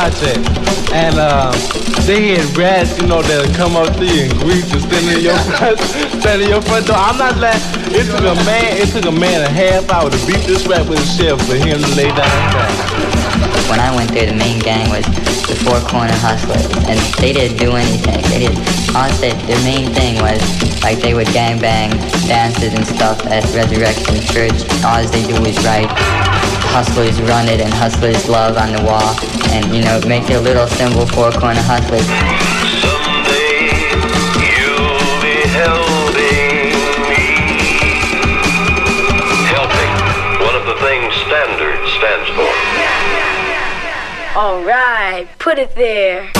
And um, they had rats, you know, that come up to you and greet you, standing in your front, standing in your front door. I'm not laughing. It took a man, it took a man a half hour to beat this rat with a shelf for him to lay down. When I went there, the main gang was the Four Corner Hustlers, and they didn't do anything. They did honestly, their main thing was like they would gang bang dances and stuff at Resurrection Church. All they do is write Hustlers run it and Hustlers love on the wall, and you know make your little symbol Four Corner Hustlers. Of the things Standard stands for. All right, put it there.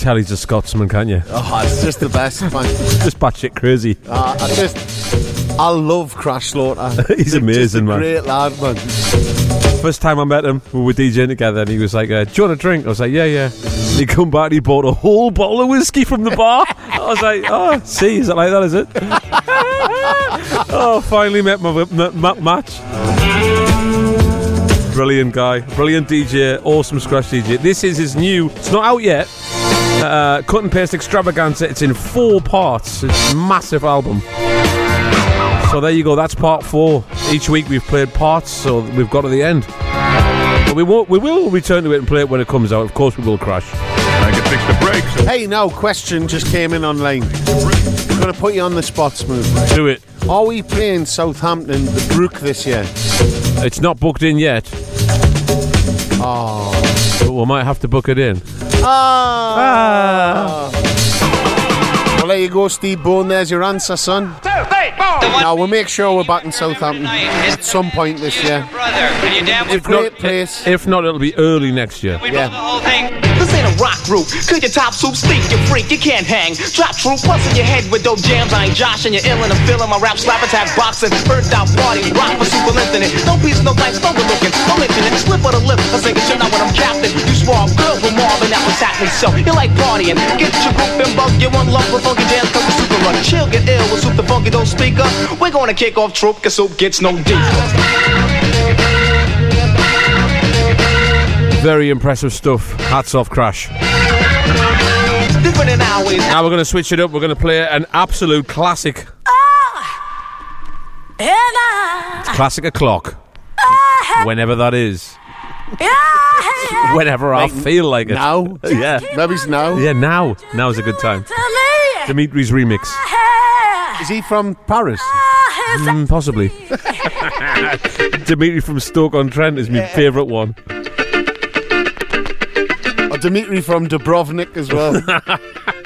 Tell he's a Scotsman, can't you? Oh, it's just the best, man. just batshit crazy. Uh, I just, I love Krash Slaughta. He's amazing, man. Great lad, man. First time I met him, we were DJing together, and he was like, uh, "Do you want a drink?" I was like, "Yeah, yeah." He come back, and he bought a whole bottle of whiskey from the bar. I was like, "Oh, see, is it like that? Is it?" oh, finally met my, my, my match. Brilliant guy, brilliant DJ, awesome scratch DJ. This is his new. It's not out yet. Uh, cut and paste extravaganza. It's in four parts. It's a massive album. So there you go. That's part four. Each week we've played parts, so we've got to the end. But we won't. We will return to it and play it when it comes out. Of course, we will crash. I can fix the brakes. Hey, now, question just came in online. I'm going to put you on the spot, Smoove. Do it. Are we playing Southampton, the Brook, this year? It's not booked in yet, Oh. But we might have to book it in. Ah. Well, there you go, Steve Bone. There's your answer, son. Now, we'll make sure we're back in Southampton at some point this year. If Great not, place. if not, it'll be early next year. Yeah. A rock group. Could your top soup speak? You freak, you can't hang. Drop troop, bust in your head with dope jams. I ain't Josh and you're ill and I'm feeling my rap slap attack boxing. Burnt out party, rock for super infinite. No peace, no thanks, no looking. No mention it. Slip of the lip, I sing it shit out when I'm captain. You swore good with Marvin, that was happening. So you like partying. Get your group and bug, you one love with funky jams. Cause super run. Chill, get ill with soup the funky don't speak up. We're gonna kick off troop, cause soup gets no deeper. Very impressive stuff. Hats off, Krash. Different than always. Now we're going to switch it up. We're going to play an absolute classic. Classic o'clock. Whenever that is. Whenever I feel like it. now? yeah. Maybe it's now. Yeah, now. Now is a good time. Dimitri's remix. Is he from Paris? Mm, possibly. Dimitri from Stoke on Trent is my favourite one. Dimitri from Dubrovnik as well?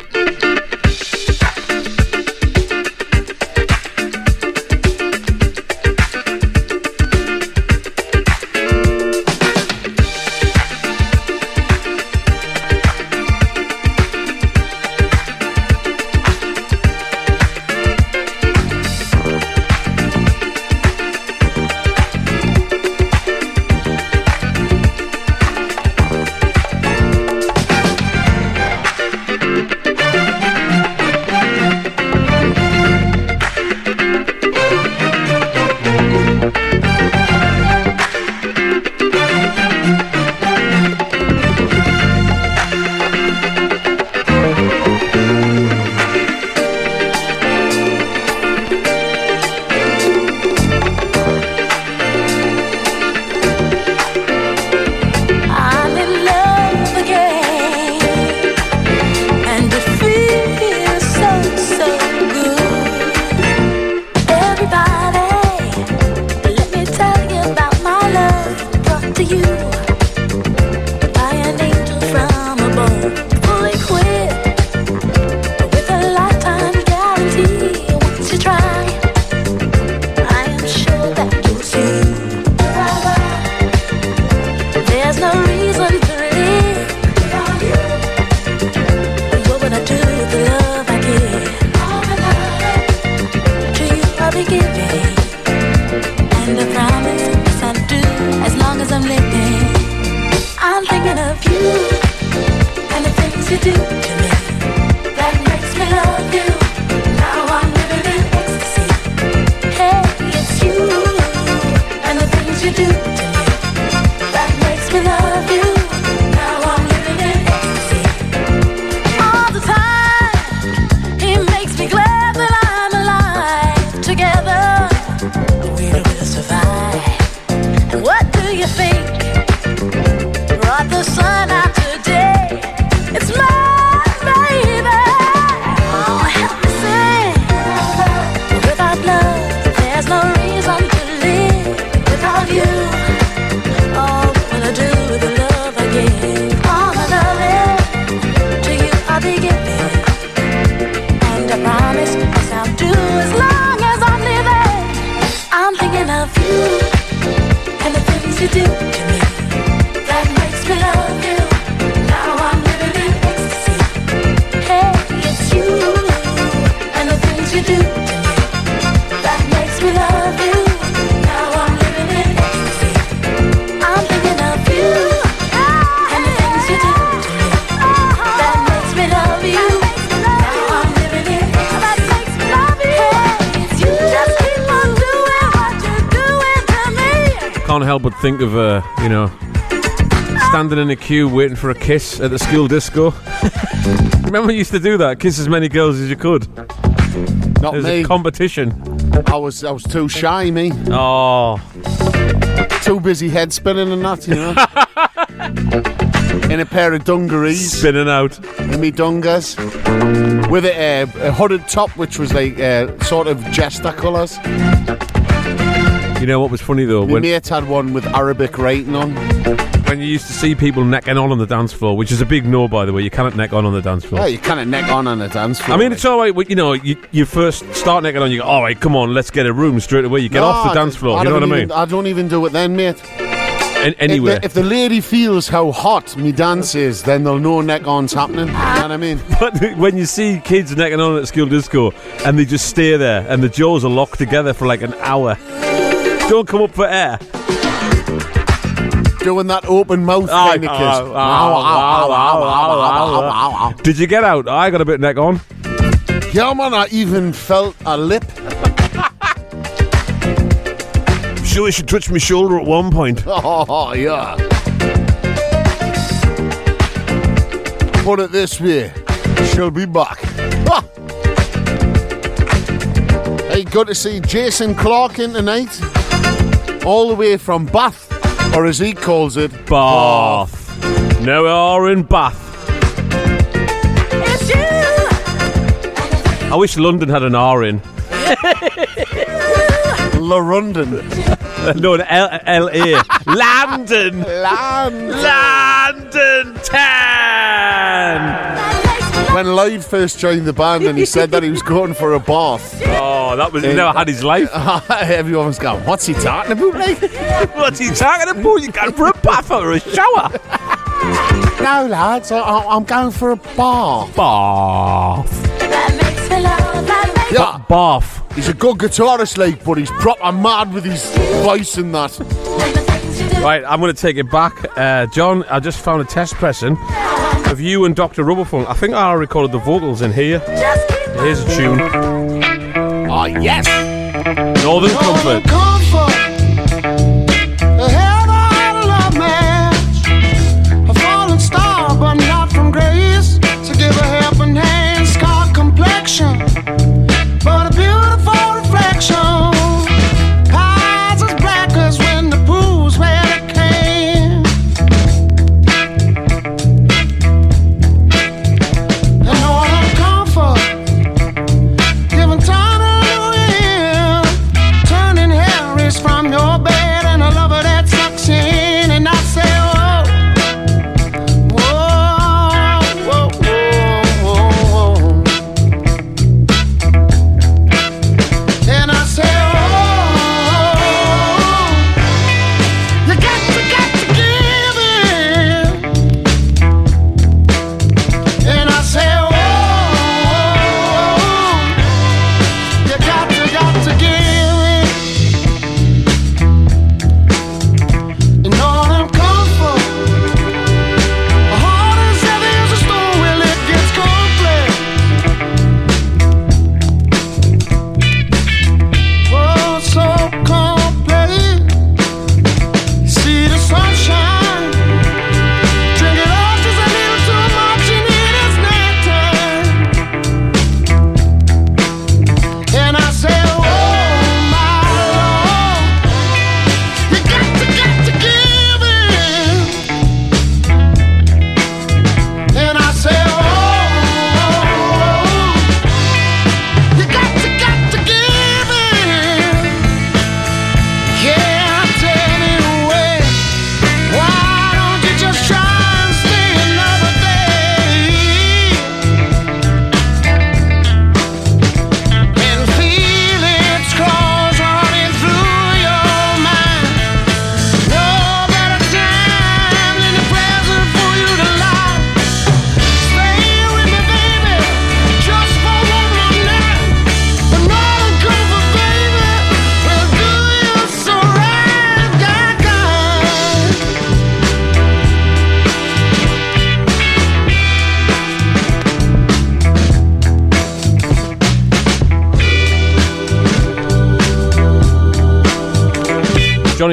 think of, uh, you know, standing in a queue waiting for a kiss at the school disco. Remember we used to do that? Kiss as many girls as you could. Not There's me. a competition. I was I was too shy, me. Oh. Too busy head spinning and that, you know. in a pair of dungarees. Spinning out. In me dungas. With a, uh, a hooded top, which was like uh, sort of jester colours. You know what was funny though? My When, mate had one with Arabic writing on. when you used to see people necking on on the dance floor, which is a big no, by the way. You cannot neck on on the dance floor. Oh, you of neck on on a dance floor. I mean, it's all right. You know, you, you first start necking on, you go, all right, come on, let's get a room straight away. You get No, off the dance floor. You know what I mean? I don't even do it then, mate. An- anywhere. If the, if the lady feels how hot me dance is, then they'll know neck on's happening. You know what I mean? But when you see kids necking on at school disco and they just stay there and the jaws are locked together for like an hour, don't come up for air. Doing that open mouth kind of kiss. oh, oh, Did you get out? I got a bit neck on. Yeah, man, I even felt a lip. Sure, she touched my shoulder at one point. Oh, yeah. Put it this way, she'll be back. Ah! Hey, good to see Jason Clark in tonight. All the way from Bath, or as he calls it, Bath. No R in Bath. It's you. I wish London had an R in. La London. no, an L- L-A. London. Land. London Town. When Lloyd first joined the band and he said that he was going for a bath, Oh, that was, he never had his life. everyone was going, What's he talking about? Like, What's he talking about? You going for a bath or a shower? no, lads, I, I- I'm going for a bath. Bath. That makes me love. That makes Yeah. Bath. He's a good guitarist, like, but he's proper mad with his voice and that. Right, I'm going to take it back. Uh, John, I just found a test pressing of you and Dr. Rubberfunk. I think I recorded the vocals in here. Here's a tune. Oh, yes. Northern Comfort.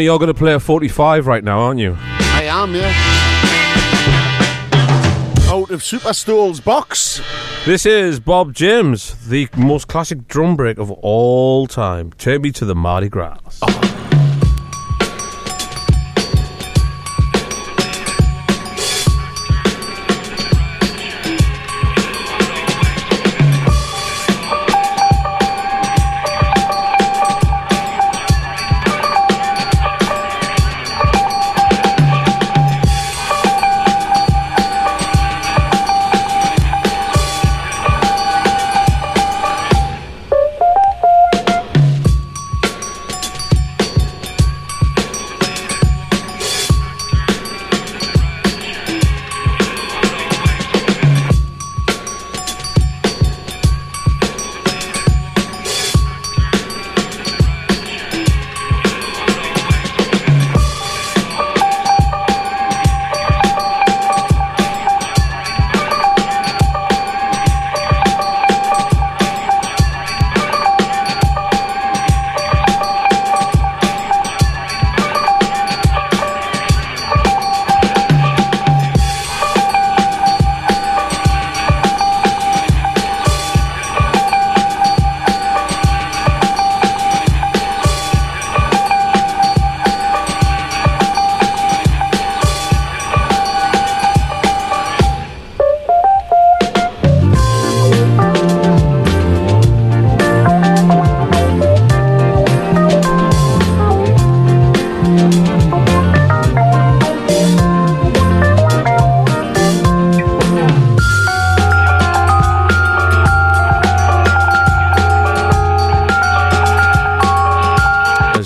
Johnny, you're going to play a 45 right now, aren't you? I am, yeah. Out of Superstool's box. This is Bob James, the most classic drum break of all time. Take me to the Mardi Gras. Oh,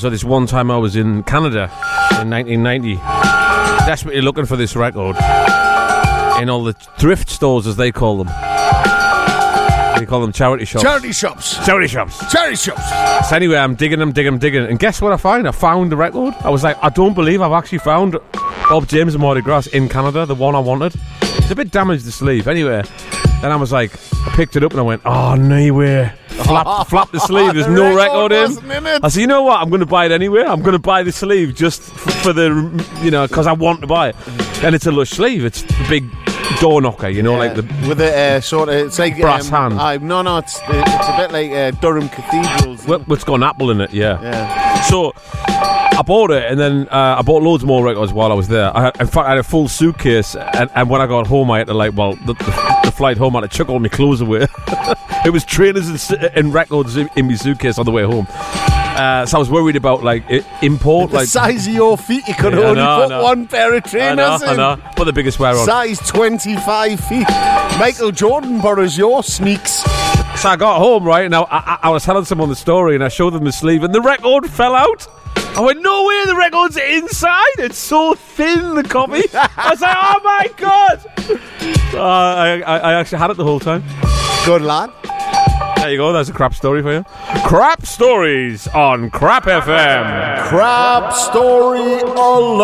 So this one time I was in Canada in 1990, desperately looking for this record in all the thrift stores, as they call them. They call them charity shops. Charity shops. Charity shops. Charity shops. So anyway, I'm digging them, digging them, digging, and guess what I find? I found the record. I was like, I don't believe I've actually found Bob James and Mardi Gras in Canada, the one I wanted. It's a bit damaged the sleeve. Anyway, then I was like, I picked it up and I went, ah, oh no way. Flap, flap the sleeve. There's The no record record in. in. I said, you know what? I'm going to buy it anyway. I'm going to buy the sleeve just f- for the, you know, because I want to buy it. And it's a lush sleeve. It's the big door knocker, you know, like the with a uh, sort of it's like Brass um, hand. I, no, no, it's it's a bit like uh, Durham Cathedrals. Well, it's got an apple in it, yeah. Yeah. So I bought it, and then uh, I bought loads more records while I was there. I had, in fact, I had a full suitcase, and, and when I got home, I had to like, well, the, the, the flight home, I had to chuck all my clothes away. it was trainers and, and records in, in my suitcase on the way home. Uh, so I was worried about like import, the like size of your feet, you could Yeah, only know, put one pair of I trainers know, in. I know. Put the biggest wear on. Size 25 feet. Michael Jordan borrows your sneaks. So I got home, right, and I, I, I was telling someone the story, and I showed them the sleeve, and the record fell out. I went, no way, the record's inside. It's so thin, the copy. I was like, oh my god. Uh, I, I, I actually had it the whole time. Good lad. There you go. That's a crap story for you. Crap stories on Crap FM. Crap story Strolling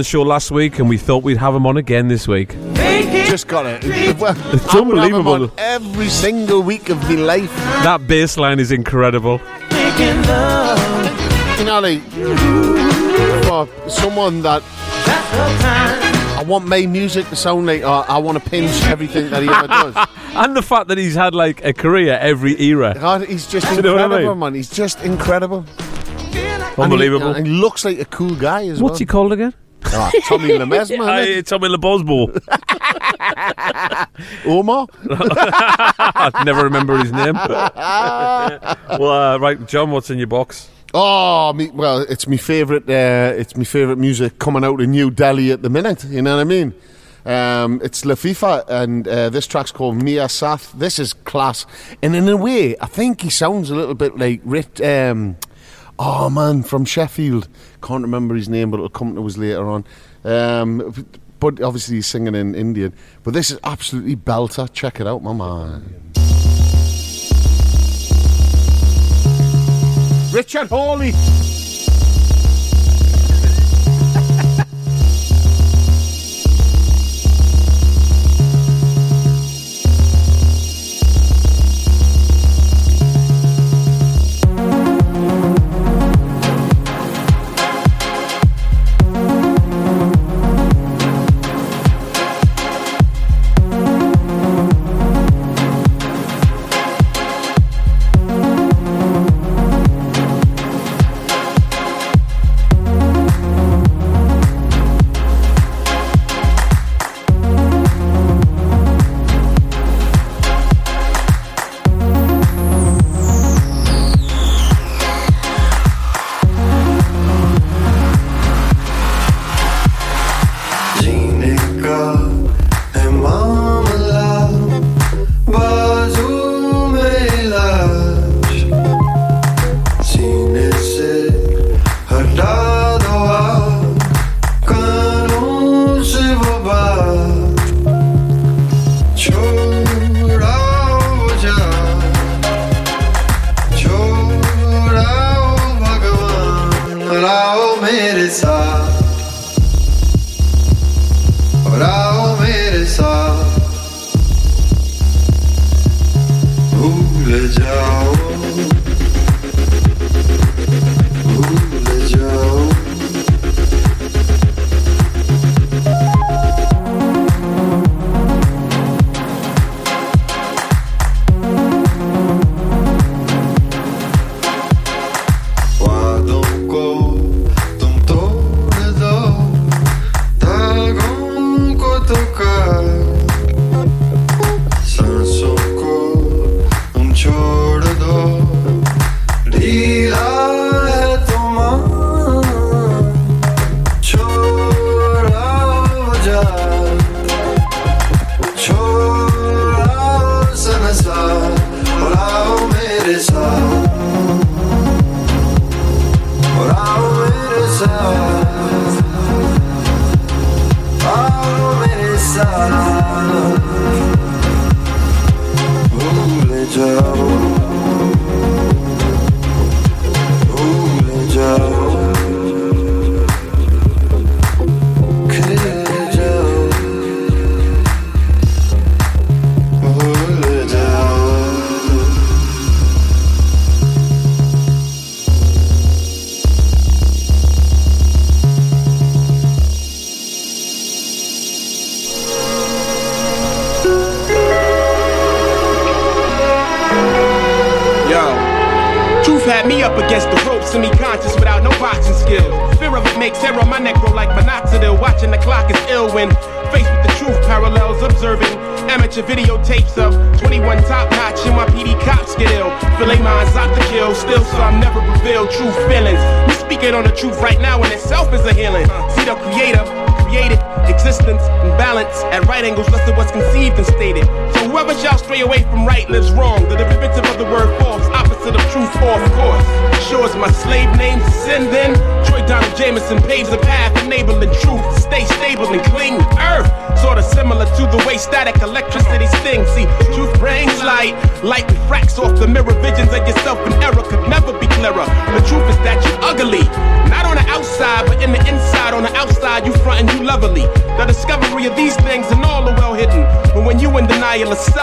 the show last week, and we thought we'd have him on again this week. Just got it. Well, It's I would have him unbelievable. on every single week of my life. That bass line is incredible. Making love. You know, like for someone that I want my music to sound like, uh, I want to pinch everything that he ever does. and the fact that he's had like a career every era. God, he's just Do you know what I incredible, mean? man. He's just incredible. Unbelievable. And he, and he looks like a cool guy as What's well. he called again? Ah, Tommy Lemesmer. Aye, Tommy LeBosbo. Omar? I never remember his name. well, uh, right, John, what's in your box? Oh, me, well, it's my favorite. Uh, it's my favorite music coming out in New Delhi at the minute. You know what I mean? Um, it's Lifafa, and uh, this track's called Mia Sath. This is class, and in a way, I think he sounds a little bit like Rit. Um, oh man, from Sheffield. Can't remember his name, but it'll come to us later on. Um, but obviously, he's singing in Indian. But this is absolutely belter. Check it out, my man. Richard Hawley.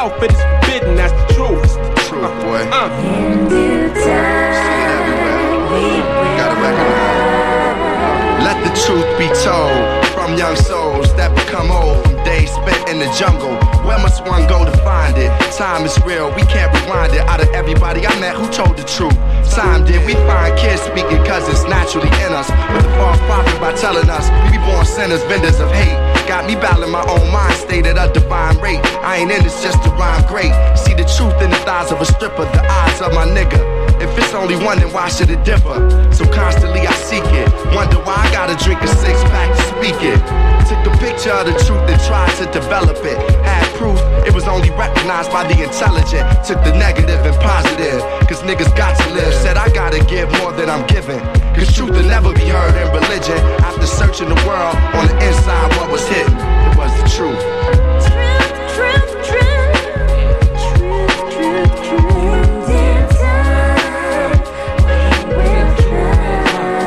Denial of self, it is forbidden. That's the truth. It's the truth, boy. Uh. Let the truth be told from young souls that become old from days spent in the jungle. Where must one go to find it? Time is real, we can't rewind it. Out of everybody I met, who told the truth? Time did we find kids speaking cause it's naturally in us. But the false prophet by telling us we be born sinners, vendors of hate. Got me battling my own mind state at a divine rate. I ain't in this just to rhyme great. See the truth in the thighs of a stripper, the eyes of my nigga. If it's only one, then why should it differ? So constantly I seek it. Wonder why I gotta drink a six pack to speak it. Took a picture of the truth and tried to develop it. Had proof it was only recognized by the intelligent. Took the negative and positive. Cause niggas got to live. Said I gotta give more than I'm giving. Cause truth will never be heard in religion. After searching the world on the inside, what was hidden? It was the truth. Truth, truth, truth.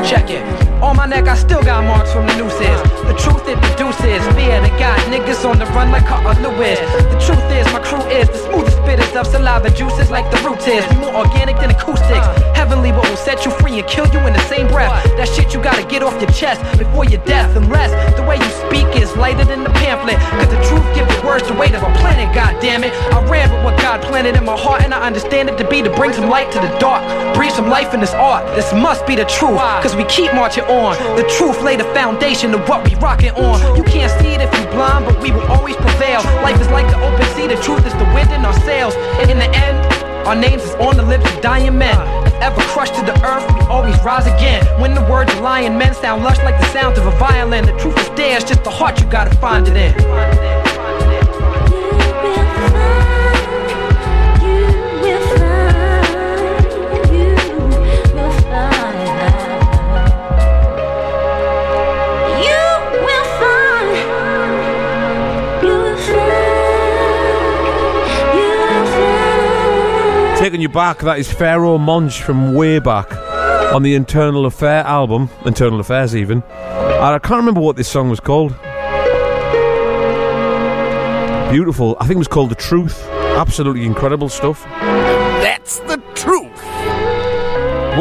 Check it. On my neck, I still got from the nooses. The truth it produces fear that got niggas on the run like Carter Lewis. The truth is, my crew is the smoothest spitters of saliva juices like the roots is. We more organic than acoustics. Heavenly, what will set you free and kill you in the same breath. That shit you gotta get off your chest before your death. Unless the way you speak is lighter than the pamphlet. Cause the truth gives the words the weight of a planet, god damn it. I ran with what God planted in my heart, and I understand it to be to bring some light to the dark. Breathe some life in this art. This must be the truth. Cause we keep marching on. The truth lay the foundation of what we rocking on. You can't see it if you blind, but we will always prevail. Life is like the open sea, the truth is the wind in our sails. And in the end, our names is on the lips of dying men. If ever crushed to the earth, we always rise again. When the words of lion men sound lush like the sound of a violin, the truth is there, it's just the heart you gotta find it in. You back, that is Pharoahe Monch from way back on the Internal Affair album, Internal Affairs even. And I can't remember what this song was called. Beautiful. I think it was called The Truth. Absolutely incredible stuff.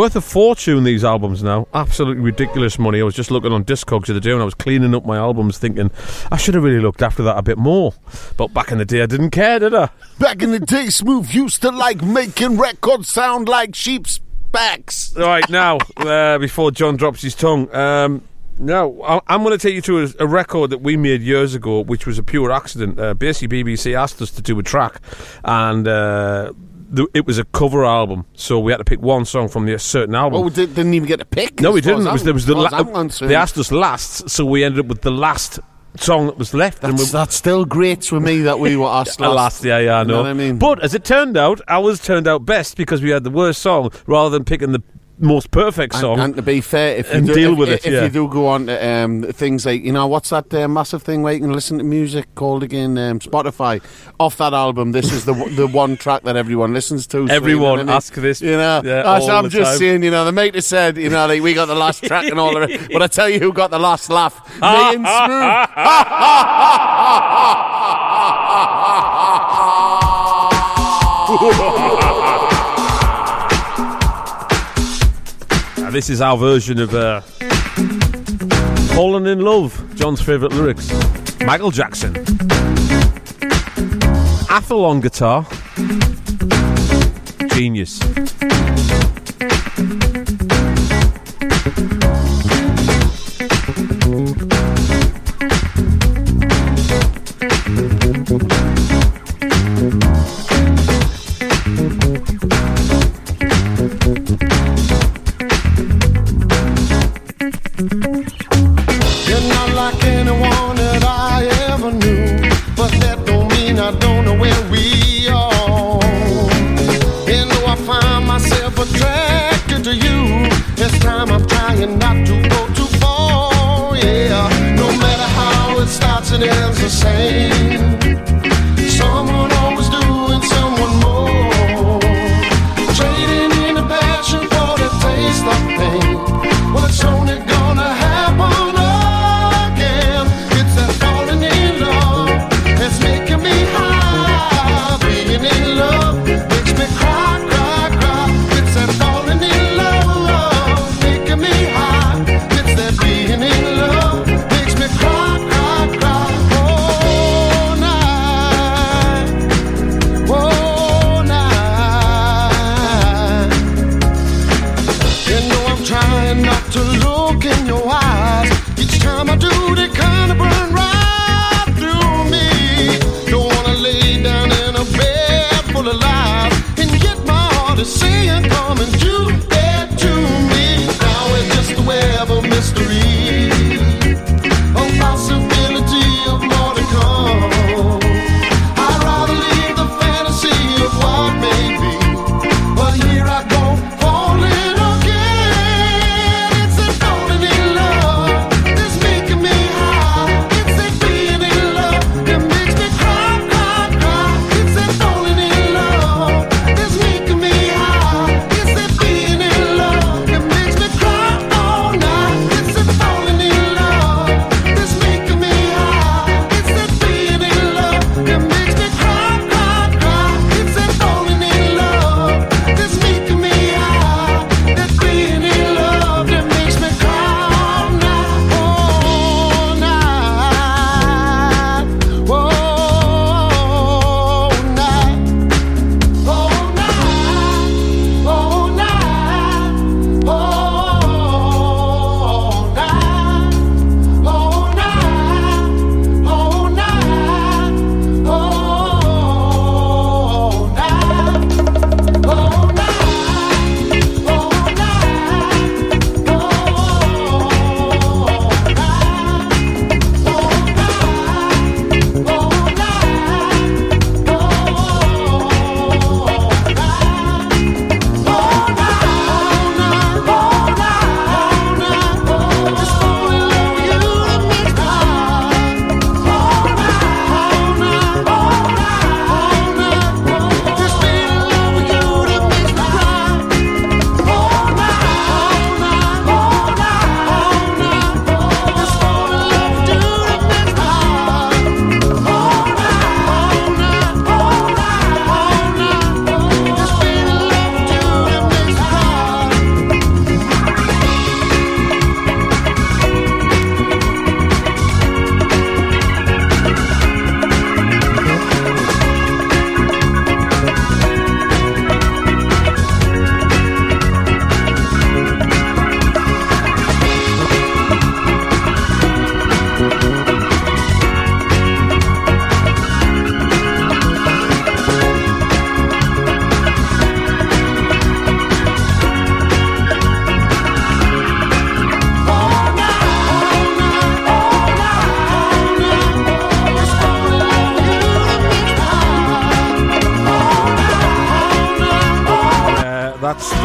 That's the truth. Worth a fortune, these albums now. Absolutely ridiculous money. I was just looking on Discogs the other day and I was cleaning up my albums thinking, I should have really looked after that a bit more. But back in the day, I didn't care, did I? Back in the day, Smoove used to like making records sound like sheep's backs. Right, now, uh, before John drops his tongue, um, no, I- I'm going to take you to a, a record that we made years ago, which was a pure accident. Uh, basically, BBC asked us to do a track, and uh, th- it was a cover album, so we had to pick one song from the certain album. Oh, we did, didn't even get to pick. no, we didn't. It was, there was the as far as la- they asked us last, so we ended up with the last song that was left. and That's, we, that still great with me that we were asked last. last, yeah, yeah, I You know. know what I mean? But as it turned out, ours turned out best because we had the worst song rather than picking the most perfect song. and to be fair, if you do, deal if, with if, it, yeah. you do go on to um, things like you know what's that uh, massive thing where you can listen to music called again um, Spotify off that album. This is the the one track that everyone listens to. so Everyone what ask this, You know, yeah, That's- I'm just time. saying. You know, the mate has said, you know, like we got the last track and all of it. But I tell you, who got the last laugh? Me and Now, this is our version of uh, Fallen in Love, John's favourite lyrics. Michael Jackson. Athel on guitar. Genius.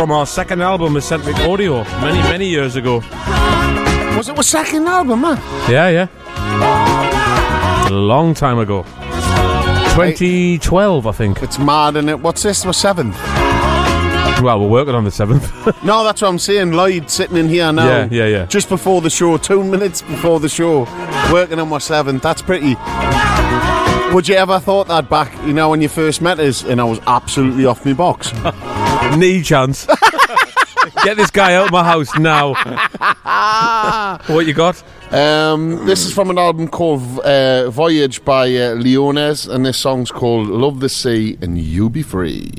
From our second album, Eccentric Audio, many, many years ago. Was it the second album, man? Yeah, yeah. A long time ago. 2012, I think. It's mad, and it. What's this? The seventh. Well, we're working on the seventh. No, that's what I'm saying. Lloyd sitting in here now. Yeah, yeah, yeah. Just before the show, two minutes before the show, working on my seventh. That's pretty. Would you ever thought that back? You know, when you first met us, and I was absolutely off my box. Knee chance. Get this guy out of my house now. what you got? Um, this is from an album called uh, Voyage by uh, Leones, and this song's called Love the Sea and You Be Free.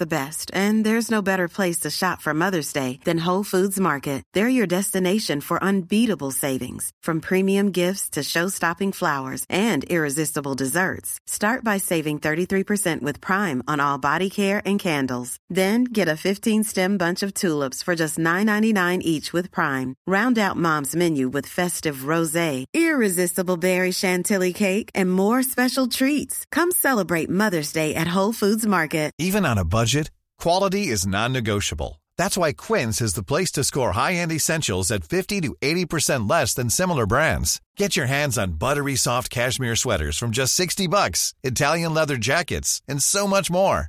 The best, and there's no better place to shop for Mother's Day than Whole Foods Market. They're your destination for unbeatable savings, from premium gifts to show-stopping flowers and irresistible desserts. Start by saving 33% with Prime on all body care and candles. Then get a 15-stem bunch of tulips for just $9.99 each with Prime. Round out Mom's menu with festive rosé, irresistible berry chantilly cake, and more special treats. Come celebrate Mother's Day at Whole Foods Market. Even on a budget, quality is non-negotiable. That's why Quince is the place to score high-end essentials at 50 to 80% less than similar brands. Get your hands on buttery soft cashmere sweaters from just 60 bucks, Italian leather jackets, and so much more.